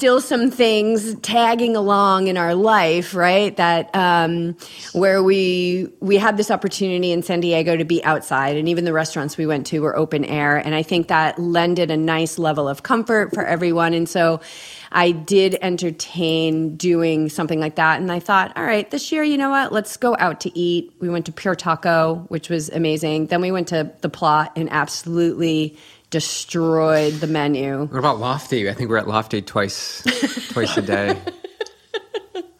still some things tagging along in our life right that um, where we we had this opportunity in san diego to be outside and even the restaurants we went to were open air and i think that lended a nice level of comfort for everyone and so i did entertain doing something like that and i thought all right this year you know what? Let's go out to eat. We went to pure taco which was amazing. Then we went to the plot and absolutely destroyed the menu what about Lofty? I think we're at Lofty twice twice a day. (laughs)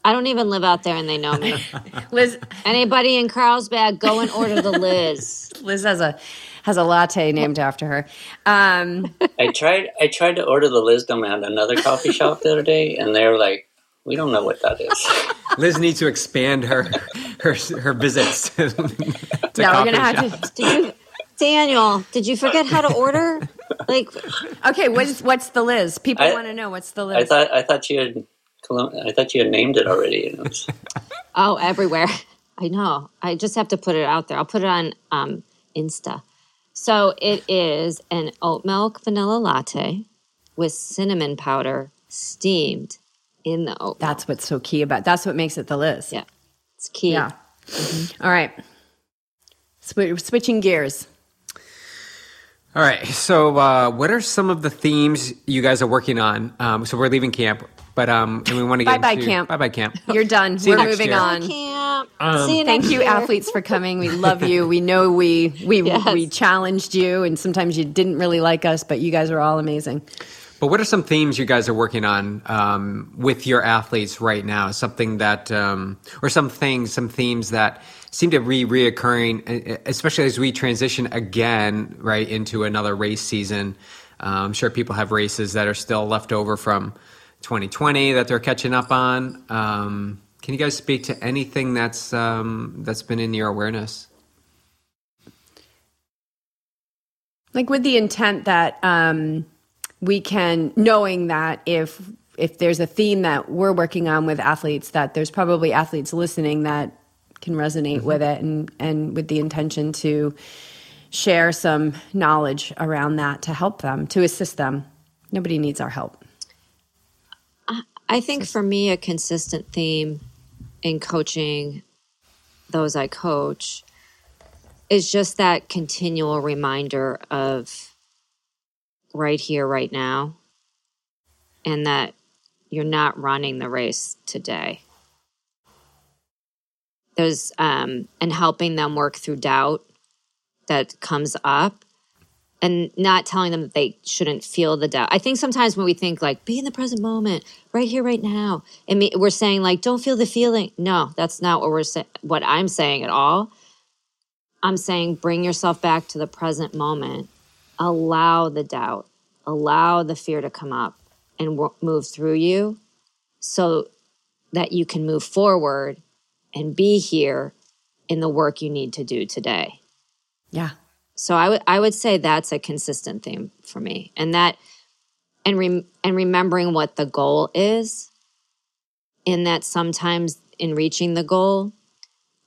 I don't even live out there and they know me. (laughs) liz Anybody in Carlsbad, go and order the Liz. (laughs) Liz has a has a latte named after her. Um, I tried. I tried to order the Liz Lisdom at another coffee shop the other day, and they were like, "We don't know what that is." Liz needs to expand her her her visits. To, to now coffee we're gonna have to. Did you, Daniel? Did you forget how to (laughs) order? Like. Okay, what's what's the Liz? People I- want to know what's the Liz. I thought. I thought you had. I thought you had named it already. And it was, oh, everywhere. I know. I just have to put it out there. I'll put it on um, Insta. So it is an oat milk vanilla latte with cinnamon powder steamed in the oat. milk. That's what's so key about. That's what makes it the Liz. Yeah, it's key. Yeah. All right. Swi switching gears. All right. So, uh, what are some of the themes you guys are working on? Um, so we're leaving camp, but um, and we want to get Bye-bye camp. Bye bye camp. (laughs) You're done. See We're next moving year. on. Camp. Um, See you Thank you, year. athletes, for coming. We (laughs) love you. We know we we Yes. we challenged you, and sometimes you didn't really like us, but you guys are all amazing. But what are some themes you guys are working on um, with your athletes right now? Something that, um, or some things, some themes that seem to be reoccurring, especially as we transition again right into another race season. Uh, I'm sure people have races that are still left over from 2020 that they're catching up on. Um, can you guys speak to anything that's um, that's been in your awareness? like with the intent that um, we can knowing that if if there's a theme that we're working on with athletes that there's probably athletes listening that can resonate mm-hmm. with it and and with the intention to share some knowledge around that to help them to assist them. Nobody needs our help. I think for me, a consistent theme in coaching those I coach is just that continual reminder of right here, right now, and that you're not running the race today. There's, um, and helping them work through doubt that comes up and not telling them that they shouldn't feel the doubt. I think sometimes when we think like be in the present moment, right here, right now, and we're saying like don't feel the feeling. No, that's not what we're saying. What I'm saying at all. I'm saying bring yourself back to the present moment. Allow the doubt, allow the fear to come up and w- move through you, so that you can move forward and be here in the work you need to do today. Yeah. So I would I would say that's a consistent theme for me, and that and rem, and remembering what the goal is. In that sometimes in reaching the goal,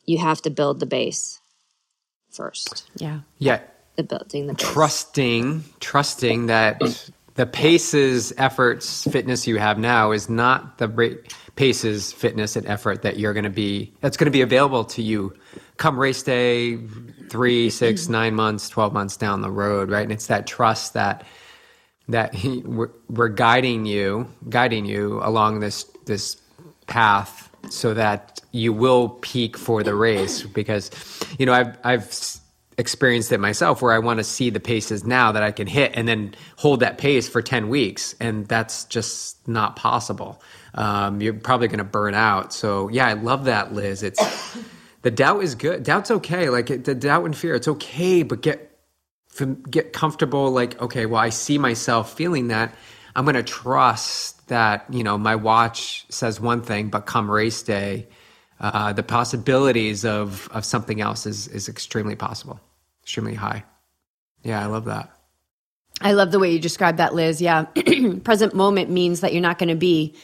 you have to build the base first. Yeah. Yeah. The building the base. Trusting, trusting that the paces, efforts, fitness you have now is not the paces, fitness, and effort that you're going to be that's going to be available to you come race day three, six, mm-hmm. nine months, twelve months down the road, right? And it's that trust that that he, we're, we're guiding you, guiding you along this this path, so that you will peak for the race. Because you know, I've I've experienced it myself where I want to see the paces now that I can hit and then hold that pace for 10 weeks. And that's just not possible. Um, you're probably going to burn out. So, yeah, I love that, Liz. It's the doubt is good. Doubt's okay. Like the doubt and fear, it's okay, but get get comfortable. Like okay, well, I see myself feeling that. I'm going to trust that you know my watch says one thing, but come race day, uh, the possibilities of of something else is is extremely possible, extremely high. Yeah, I love that. I love the way you describe that, Liz. Yeah, (clears throat) present moment means that you're not going to be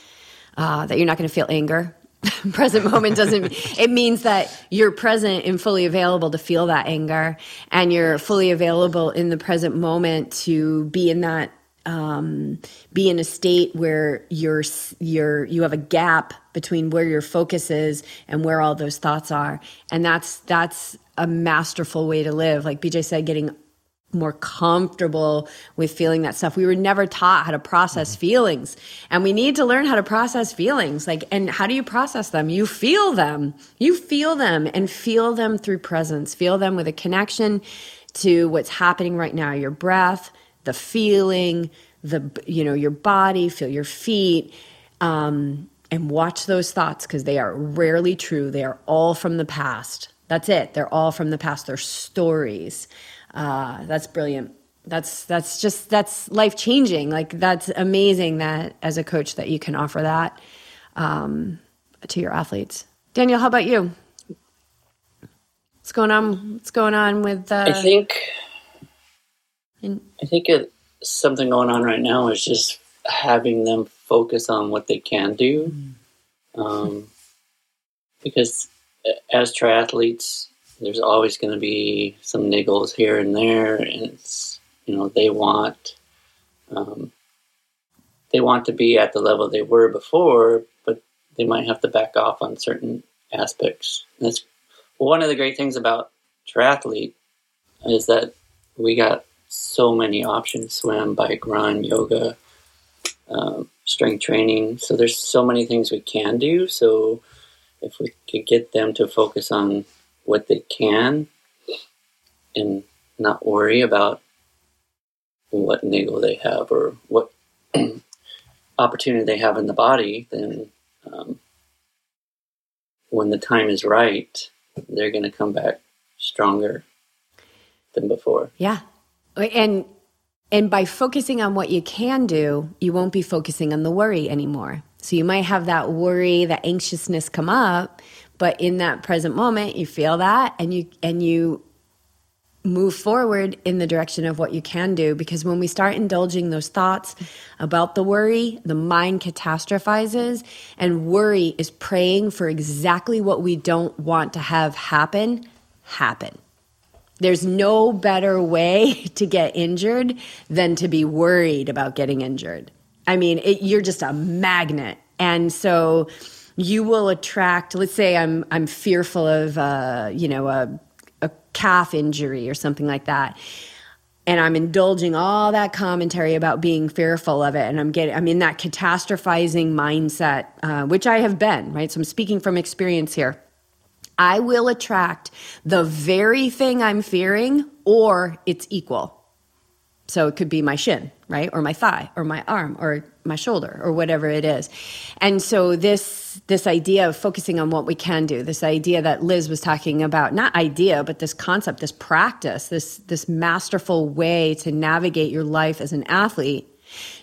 uh, that you're not going to feel anger. (laughs) Present moment doesn't (laughs) it means that you're present and fully available to feel that anger and you're fully available in the present moment to be in that um, be in a state where you're you're you have a gap between where your focus is and where all those thoughts are. And that's that's a masterful way to live. Like Beej said getting more comfortable with feeling that stuff. We were never taught how to process mm-hmm. feelings. And we need to learn how to process feelings. Like, and how do you process them? You feel them. You feel them and feel them through presence. Feel them with a connection to what's happening right now, your breath, the feeling, the, you know, your body, feel your feet. Um, and watch those thoughts because they are rarely true. They are all from the past. That's it. They're all from the past. They're stories. Uh, that's brilliant. That's that's just that's life changing. Like that's amazing that as a coach that you can offer that um, to your athletes. Daniel, how about you? What's going on? What's going on with? Uh, I think. In, I think it, something going on right now is just having them focus on what they can do, mm-hmm. um, because as triathletes, there's always going to be some niggles here and there, and it's you know they want um, they want to be at the level they were before, but they might have to back off on certain aspects. And that's one of the great things about triathlete is that we got so many options: swim, bike, run, yoga, um, strength training. So there's so many things we can do. So if we could get them to focus on what they can and not worry about what niggle they have or what (clears throat) opportunity they have in the body, then um, when the time is right, they're going to come back stronger than before. Yeah. And and by focusing on what you can do, you won't be focusing on the worry anymore. So you might have that worry, that anxiousness come up, but in that present moment you feel that and you and you move forward in the direction of what you can do. Because when we start indulging those thoughts about the worry the mind catastrophizes and worry is praying for exactly what we don't want to have happen happen. There's no better way (laughs) to get injured than to be worried about getting injured. I mean it, you're just a magnet. And so you will attract let's say i'm i'm fearful of uh, you know a, a calf injury or something like that and I'm indulging all that commentary about being fearful of it, and I'm getting, I'm in that catastrophizing mindset, uh, which I have been, right? So I'm speaking from experience here. I will attract the very thing I'm fearing, or its equal. So it could be my shin, right? Or my thigh, or my arm, or my shoulder, or whatever it is. And so this this idea of focusing on what we can do, this idea that Liz was talking about, not idea, but this concept, this practice, this this masterful way to navigate your life as an athlete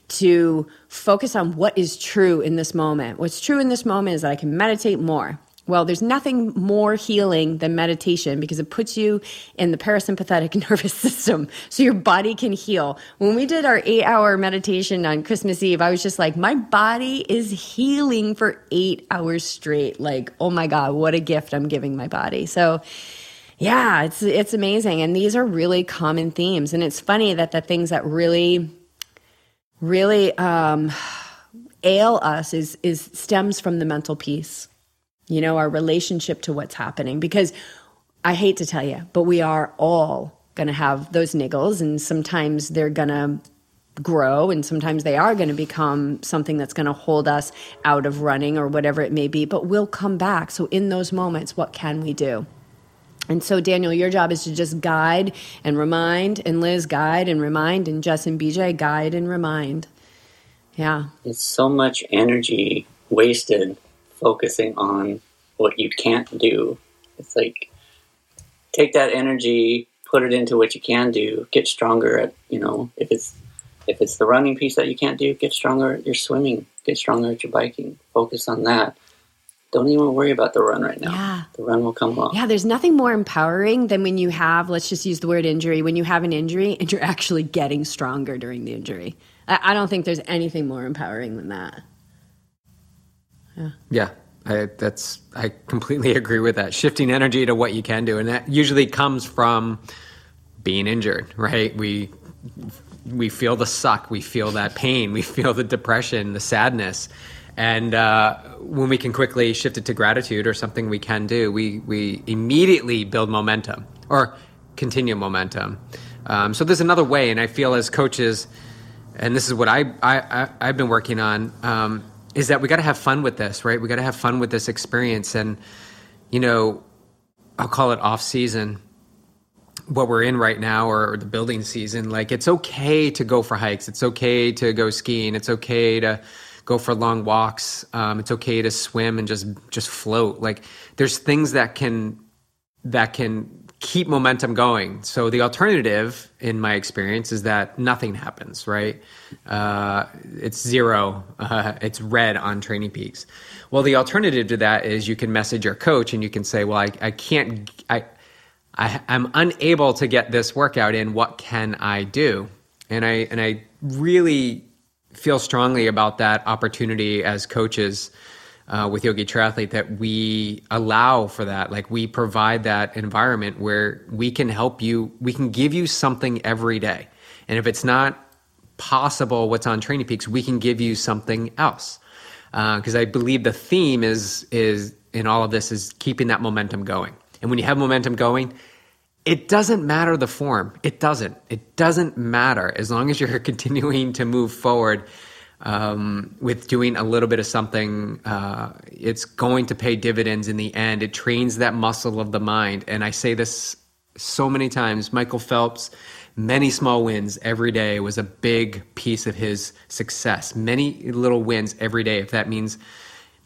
to focus on what is true in this moment. What's true in this moment is that I can meditate more. Well, there's nothing more healing than meditation because it puts you in the parasympathetic (laughs) nervous system so your body can heal. When we did our eight hour meditation on Christmas Eve, I was just like, my body is healing for eight hours straight. Like, oh my God, what a gift I'm giving my body. So, yeah, it's it's amazing. And these are really common themes. And it's funny that the things that really, really um, ail us is is stems from the mental piece you know, our relationship to what's happening. Because I hate to tell you, but we are all going to have those niggles, and sometimes they're going to grow, and sometimes they are going to become something that's going to hold us out of running or whatever it may be, but we'll come back. So, in those moments, what can we do? And so, Daniel, your job is to just guide and remind, and Liz, guide and remind, and Jess and Beej, guide and remind. Yeah. It's so much energy wasted focusing on what you can't do. It's like take that energy, put it into what you can do, get stronger at you know if it's if it's the running piece that you can't do, get stronger at your swimming, get stronger at your biking. Focus on that. Don't even worry about the run right now. Yeah. The run will come along. Yeah, there's nothing more empowering than when you have, let's just use the word injury, when you have an injury and you're actually getting stronger during the injury. I, I don't think there's anything more empowering than that. Yeah. Yeah. I, that's I completely (laughs) agree with that. Shifting energy to what you can do, and that usually comes from being injured, right? We we feel the suck, we feel that pain, we feel the depression, the sadness, and uh, when we can quickly shift it to gratitude or something we can do, we we immediately build momentum or continue momentum. Um, so there's another way, and I feel as coaches, and this is what I, I, I have been working on. Um, is that we got to have fun with this, right? We got to have fun with this experience. And, you know, I'll call it off season, what we're in right now, or the building season. Like, it's okay to go for hikes. It's okay to go skiing. It's okay to go for long walks. Um, it's okay to swim and just just float. Like, there's things that can that can keep momentum going. So the alternative, in my experience, is that nothing happens. Right? Uh, it's zero. Uh, it's red on Training Peaks. Well, the alternative to that is you can message your coach and you can say, "Well, I, I can't. I, I I'm unable to get this workout in. What can I do?" And I and I really feel strongly about that opportunity as coaches uh, with Yogi Triathlete that we allow for that. Like we provide that environment where we can help you, we can give you something every day. And if it's not possible what's on Training Peaks, we can give you something else. Because uh, I believe the theme is is in all of this is keeping that momentum going. And when you have momentum going, it doesn't matter the form. It doesn't. It doesn't matter as long as you're (laughs) continuing to move forward um, with doing a little bit of something, uh, it's going to pay dividends in the end. It trains that muscle of the mind. And I say this so many times Michael Phelps, many small wins every day was a big piece of his success. Many little wins every day. If that means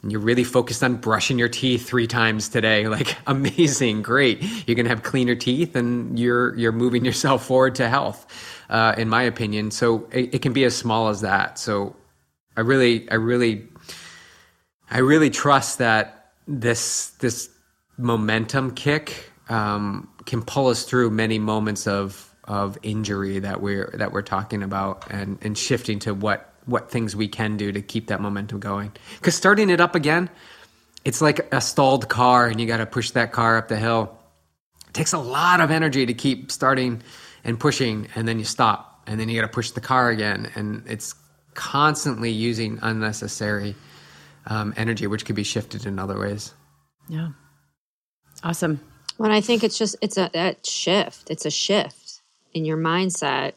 you're really focused on brushing your teeth three times today, (laughs) like amazing, great. You're gonna have cleaner teeth, and you're you're moving (laughs) yourself forward to health, uh, in my opinion. So it, it can be as small as that. So I really, I really, I really trust that this this momentum kick um, can pull us through many moments of of injury that we're that we're talking about and and shifting to what what things we can do to keep that momentum going. Because starting it up again, it's like a stalled car, and you got to push that car up the hill. It takes a lot of energy to keep starting and pushing, and then you stop, and then you got to push the car again, and it's constantly using unnecessary um, energy, which could be shifted in other ways. Yeah. Awesome. Well, I think it's just it's a that shift. It's a shift. in your mindset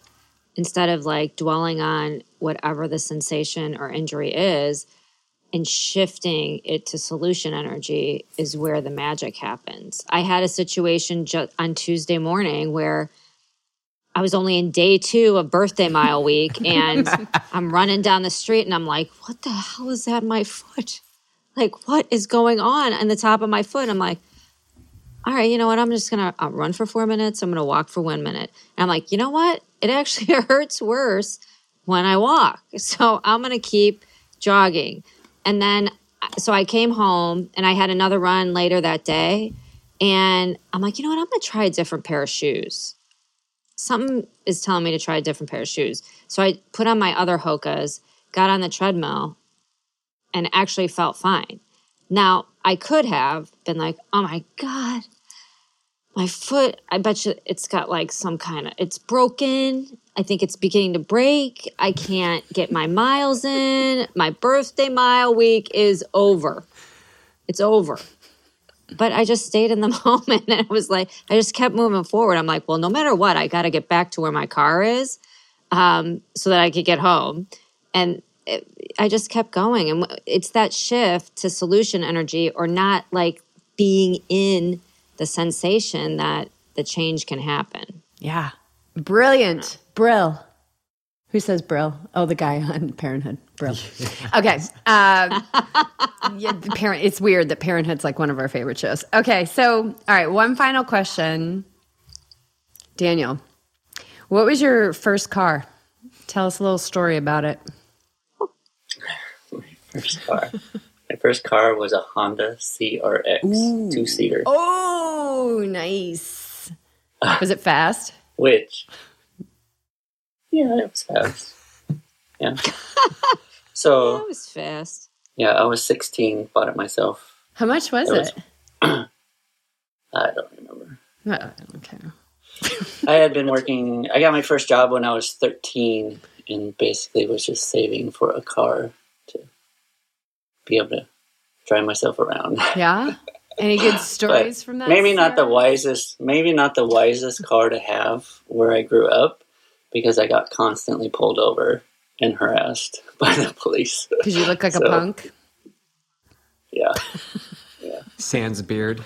instead of like dwelling on whatever the sensation or injury is and shifting it to solution energy is where the magic happens. I had a situation just on Tuesday morning where I was only in day two of birthday mile week and (laughs) I'm running down the street and I'm like, what the hell is that in my foot? Like, what is going on in the top of my foot? I'm like, all right, you know what? I'm just going to run for four minutes. I'm going to walk for one minute. And I'm like, you know what? It actually (laughs) hurts worse when I walk. So I'm going to keep jogging. And then, uh, so I came home and I had another run later that day. And I'm like, you know what? I'm going to try a different pair of shoes. Something is telling me to try a different pair of shoes. So I put on my other Hokas, got on the treadmill, and actually felt fine. Now, I could have been like, oh my God, my foot, I bet you it's got like some kind of, it's broken. I think it's beginning to break. I can't get my miles in. My birthday mile week is over. It's over. But I just stayed in the (laughs) moment and it was like, I just kept moving forward. I'm like, well, no matter what, I got to get back to where my car is um, so that I could get home. And it, I just kept going. And it's that shift to solution energy or not like being in the sensation that the change can happen. Yeah. Brilliant. Brill. Who says Brill? Oh, the guy on Parenthood. Brill. (laughs) Okay. Um, yeah, parent. It's weird that Parenthood's like one of our favorite shows. Okay, so all right, one final question, Daniel. What was your first car? Tell us a little story about it. First car. My first car was a Honda CRX two seater, Oh, nice. Was it fast? which yeah, it was fast. Yeah. (laughs) That So was fast. yeah, I was 16, bought it myself. How much was It was- it? (clears throat) I don't remember. Uh, okay. (laughs) I had been working. I got my first job when I was 13, and basically was just saving for a car to be able to drive myself around. (laughs) Yeah. Any good stories from that? maybe not the wisest. Maybe not the wisest car to have where I grew up, because I got constantly pulled over and harassed (laughs) by the police. Because you look like a punk. yeah, (laughs) Sans beard.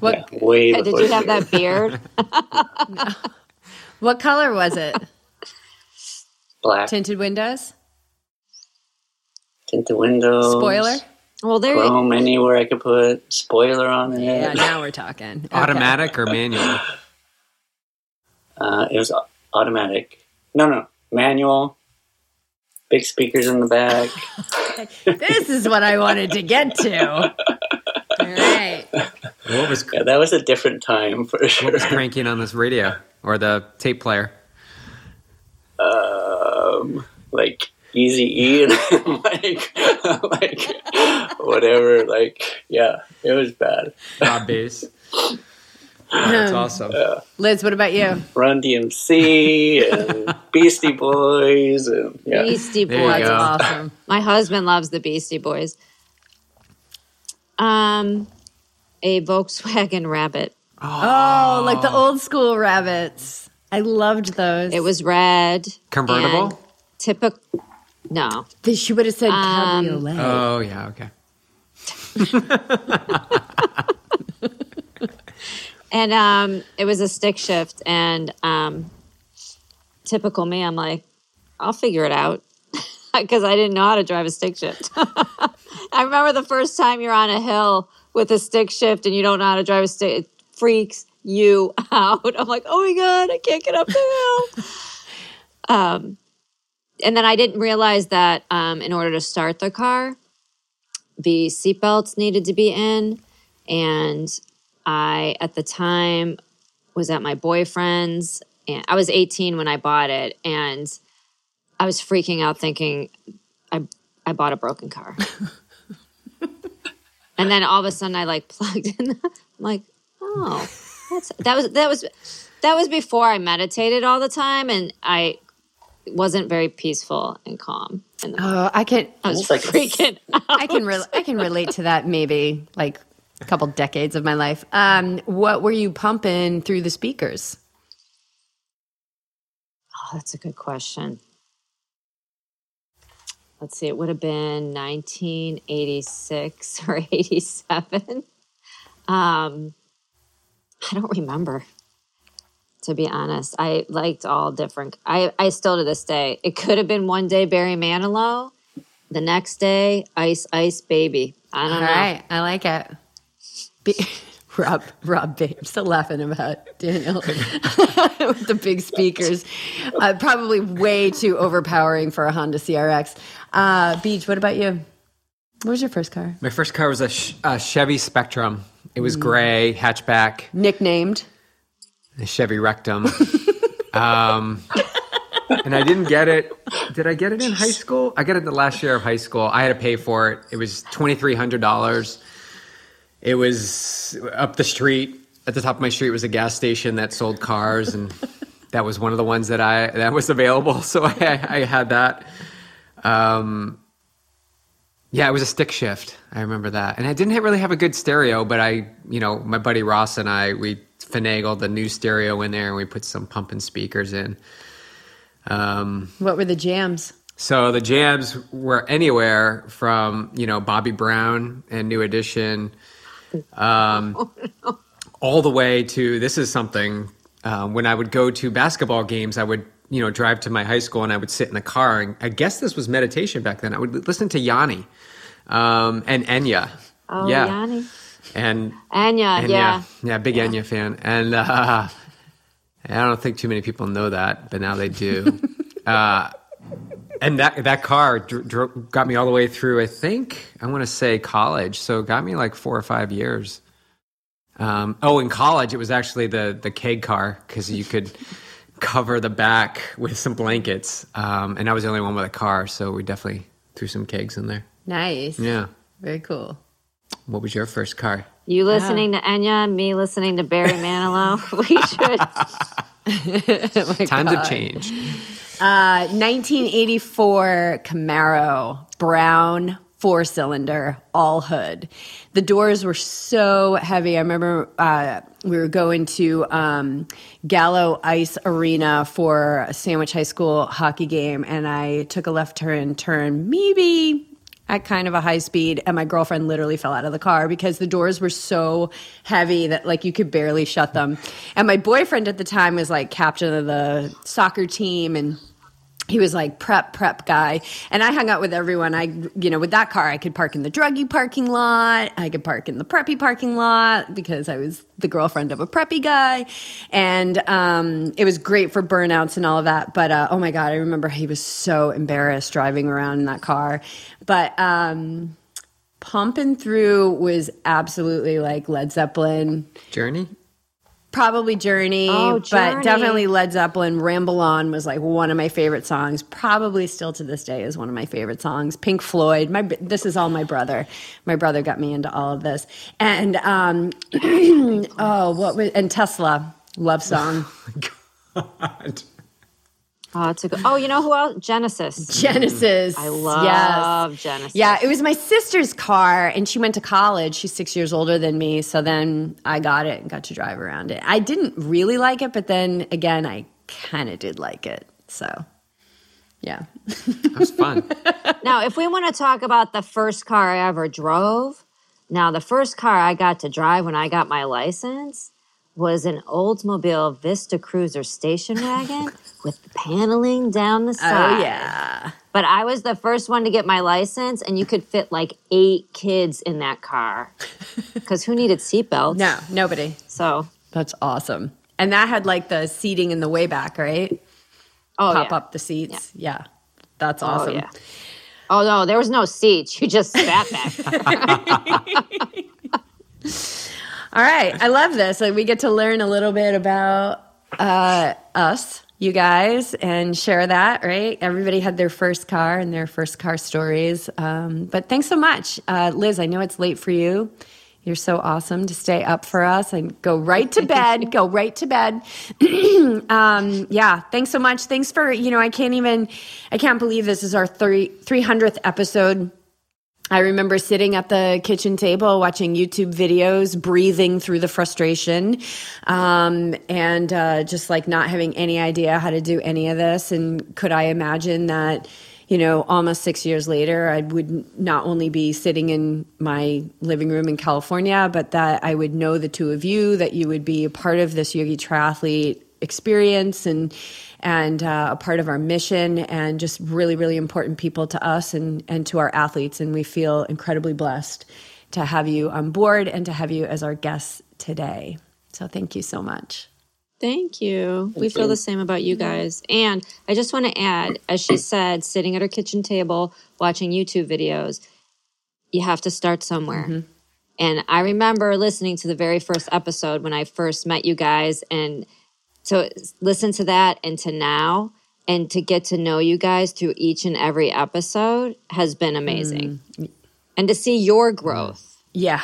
What yeah, way Hey, did you have that beard? (laughs) what color was it? black Tinted windows? tinted windows, Spoiler? well, there you chrome anywhere I could put spoiler on it. Yeah, now we're talking. Okay. Automatic or manual? Uh, it was automatic. No, no, manual. Big speakers in the back. (laughs) This is what I wanted to get to. All right. What was, Yeah, that was a different time for sure. what was cranking on this radio or the tape player? Um, like Easy E (laughs) and like like whatever. Like yeah, it was bad. Bob Bass. (laughs) That's awesome. Liz, what about you? Run DMC and (laughs) Beastie Boys and yeah. Beastie Boys. go. Awesome. My husband loves the Beastie Boys. Um, a Volkswagen Rabbit. Oh, like the old school rabbits. I loved those. It was red. Convertible? Typical. No, She would have said Um, cabriolet. Oh, yeah, okay. (laughs) (laughs) and um, it was a stick shift. And um, typical me, I'm like, I'll figure it out (laughs) because I didn't know how to drive a stick shift. (laughs) I remember the first time you're on a hill with a stick shift and you don't know how to drive a stick. It freaks you (laughs) out. I'm like, oh my god, I can't get up the hill. um, and then I didn't realize that um, in order to start the car, the seatbelts needed to be in, and I at the time was at my boyfriend's, and I was 18 when I bought it, and I was freaking out, thinking I I bought a broken car. (laughs) and then all of a sudden, I like (laughs) plugged in. I'm like, oh, that's that was that was that was before I meditated all the time, and I wasn't very peaceful and calm. And Oh, I can I was It's like a- freaking (laughs) out. I can re- I can relate to that maybe like a couple decades of my life. Um, what were you pumping through the speakers? Oh, that's a good question. Let's see, it would have been 1986 (laughs) or 87. Um, I don't remember, to be honest. I liked all different. I, I still to this day. It could have been one day Barry Manilow, the next day Ice Ice Baby. I don't All know. right, I like it. Be- (laughs) Rob, Rob, babe, still laughing about Daniel (laughs) with the big speakers. Uh, probably way too overpowering for a Honda CRX. Uh, Beej, what about you? What was your first car? My first car was a, Ch- a Chevy Spectrum. It was gray, hatchback, Nicknamed. a Chevy Rectum. (laughs) um, and I didn't get it. Did I get it in high school? I got it the last year of high school. I had to pay for it. It was twenty three hundred dollars. It was up the street. At the top of my street was a gas station that sold cars, and (laughs) that was one of the ones that I that was available. (laughs) So I, I had that. Um, yeah, it was a stick shift. I remember that, and I didn't really have a good stereo, but I, you know, my buddy Ross and I, we finagled the new stereo in there, and we put some pumping speakers in. Um, What were the jams? so the jams were anywhere from you know Bobby Brown and New Edition, um, all the way to this is something. Um, when I would go to basketball games, I would you know drive to my high school and I would sit in the car and I guess this was meditation back then. I would listen to Yanni um, and Enya. Oh, yeah, Yanni. and Anya, Enya. yeah. yeah, big Enya fan, and uh, I don't think too many people know that, but now they do. (laughs) uh, and that that car dr- dr- got me all the way through. I think I want to say college, so it got me like four or five years. Um, oh, in college, it was actually the the keg car because you could cover the back with some blankets, um, and I was the only one with a car, so we definitely threw some kegs in there. Nice. Yeah. Very cool. What was your first car? You listening to Enya, me listening to Barry Manilow. (laughs) we should. (laughs) (laughs) Oh my Times God. have changed. Uh, 1984 Camaro, brown, four cylinder, all hood. The doors were so heavy. I remember uh, we were going to um, Gallo Ice Arena for a Sandwich High School hockey game, and I took a left turn, turn maybe at kind of a high speed and my girlfriend literally fell out of the car because the doors were so heavy that like you could barely shut them. And my boyfriend at the time was like captain of the soccer team and he was like prep prep guy. And i hung out with everyone. I you know with that car i could park in the druggy parking lot. I could park in the preppy parking lot because i was the girlfriend of a preppy guy. And um, it was great for burnouts and all of that. But uh, oh my god i remember he was so embarrassed driving around in that car but um, pumping through was absolutely like led zeppelin Journey? Probably Journey, Oh, but definitely Led Zeppelin. Ramble On was like one of my favorite songs. Probably still to this day is one of my favorite songs. Pink Floyd. My this is all my brother. My brother got me into all of this. And um, (clears throat) oh, what was and Tesla love song. (laughs) God. Uh, oh, it's a good. Oh, you know who else? Genesis. (gasps) Genesis. I love Genesis. Yeah, it was my sister's car, and she went to college. She's six years older than me, so then I got it and got to drive around it. I didn't really like it, but then again, I kind of did like it. So, yeah. That was fun. (laughs) Now, if we want to talk about the first car I ever drove, now the first car I got to drive when I got my license was an Oldsmobile Vista Cruiser station wagon (laughs) with the paneling down the side. Oh yeah. But I was the first one to get my license, and you could fit like eight kids in that car (laughs) because who needed seatbelts? No, nobody. So, That's awesome. And that had like the seating in the way back, right? oh Pop yeah. up the seats. Yeah. That's Oh awesome. yeah. Oh no, there was no seats. You just sat back. (laughs) All right. I love this. Like, we get to learn a little bit about uh, us, you guys, and share that, right? Everybody had their first car and their first car stories. Um, but thanks so much. Uh, Liz, I know it's late for you. You're so awesome to stay up for us and go right to bed. go right to bed. (clears throat) um, yeah, thanks so much. Thanks for, you know, I can't even, I can't believe this is our 30, 300th episode I remember sitting at the kitchen table watching YouTube videos, breathing through the frustration, um, and uh, just like not having any idea how to do any of this. And could I imagine that, you know, almost six years later, I would not only be sitting in my living room in California, but that I would know the two of you, that you would be a part of this Yogi Triathlete experience and and uh, a part of our mission and just really really important people to us and and to our athletes and we feel incredibly blessed to have you on board and to have you as our guest today so thank you so much Thank you. we feel the same about you guys. And I just want to add, as she said, sitting at her kitchen table watching YouTube videos, you have to start somewhere. And I remember listening to the very first episode when I first met you guys. And so listen to that and to now and to get to know you guys through each and every episode has been amazing. Mm. And to see your mm. growth. yeah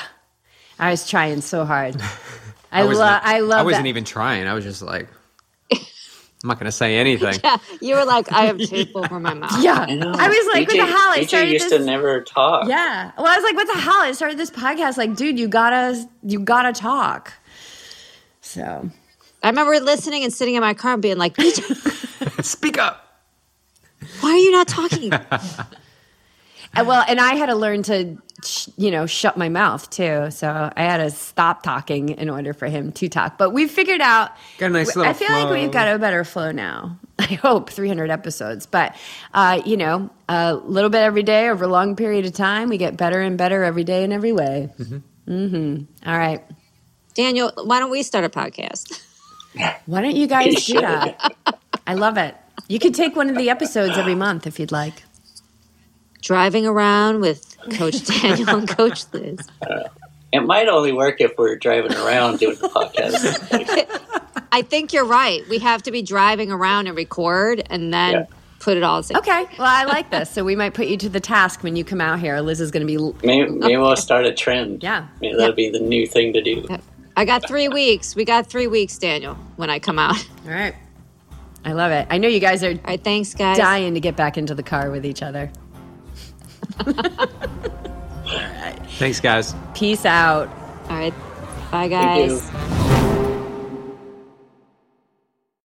i was trying so hard (laughs) i, was love not- i love I wasn't that. even trying. I was just like, (laughs) I'm not going to say anything. Yeah, you were like, I have tape over my (laughs) mouth. yeah I i was like Beej, what the hell i Beej started used this to never talk. Yeah. Well, I was like, what the hell? I started this podcast like, dude, you gotta you gotta talk. So I remember listening and sitting in my car and being like, (laughs) Speak up. why are you not talking? (laughs) uh, well, and I had to learn to you know, shut my mouth too. So I had to stop talking in order for him to talk. But we figured out Got a nice little I little feel like we've got a better flow now. (laughs) I hope 300 episodes, but uh, you know, a little bit every day over a long period of time, we get better and better every day in every way. Mm-hmm. All right. Daniel, why don't we start a podcast? Why don't you guys do that? I love it. You could take one of the episodes every month if you'd like. Driving around with Coach (laughs) Daniel and Coach Liz. Uh, it might only work if we're driving around doing the podcast. (laughs) I think you're right. We have to be driving around and record and then Yeah. put it all together. Okay. Well, I like this. So we might put you to the task when you come out here. Liz is going to be. Maybe, maybe we'll start a trend. Yeah. Maybe that'll be the new thing to do. I got three weeks. We got three weeks, Daniel, when I come out. All right. I love it. I know you guys are All right, thanks, guys. dying to get back into the car with each other. All right. Thanks, guys. Peace out. All right. Bye, Thank guys. you.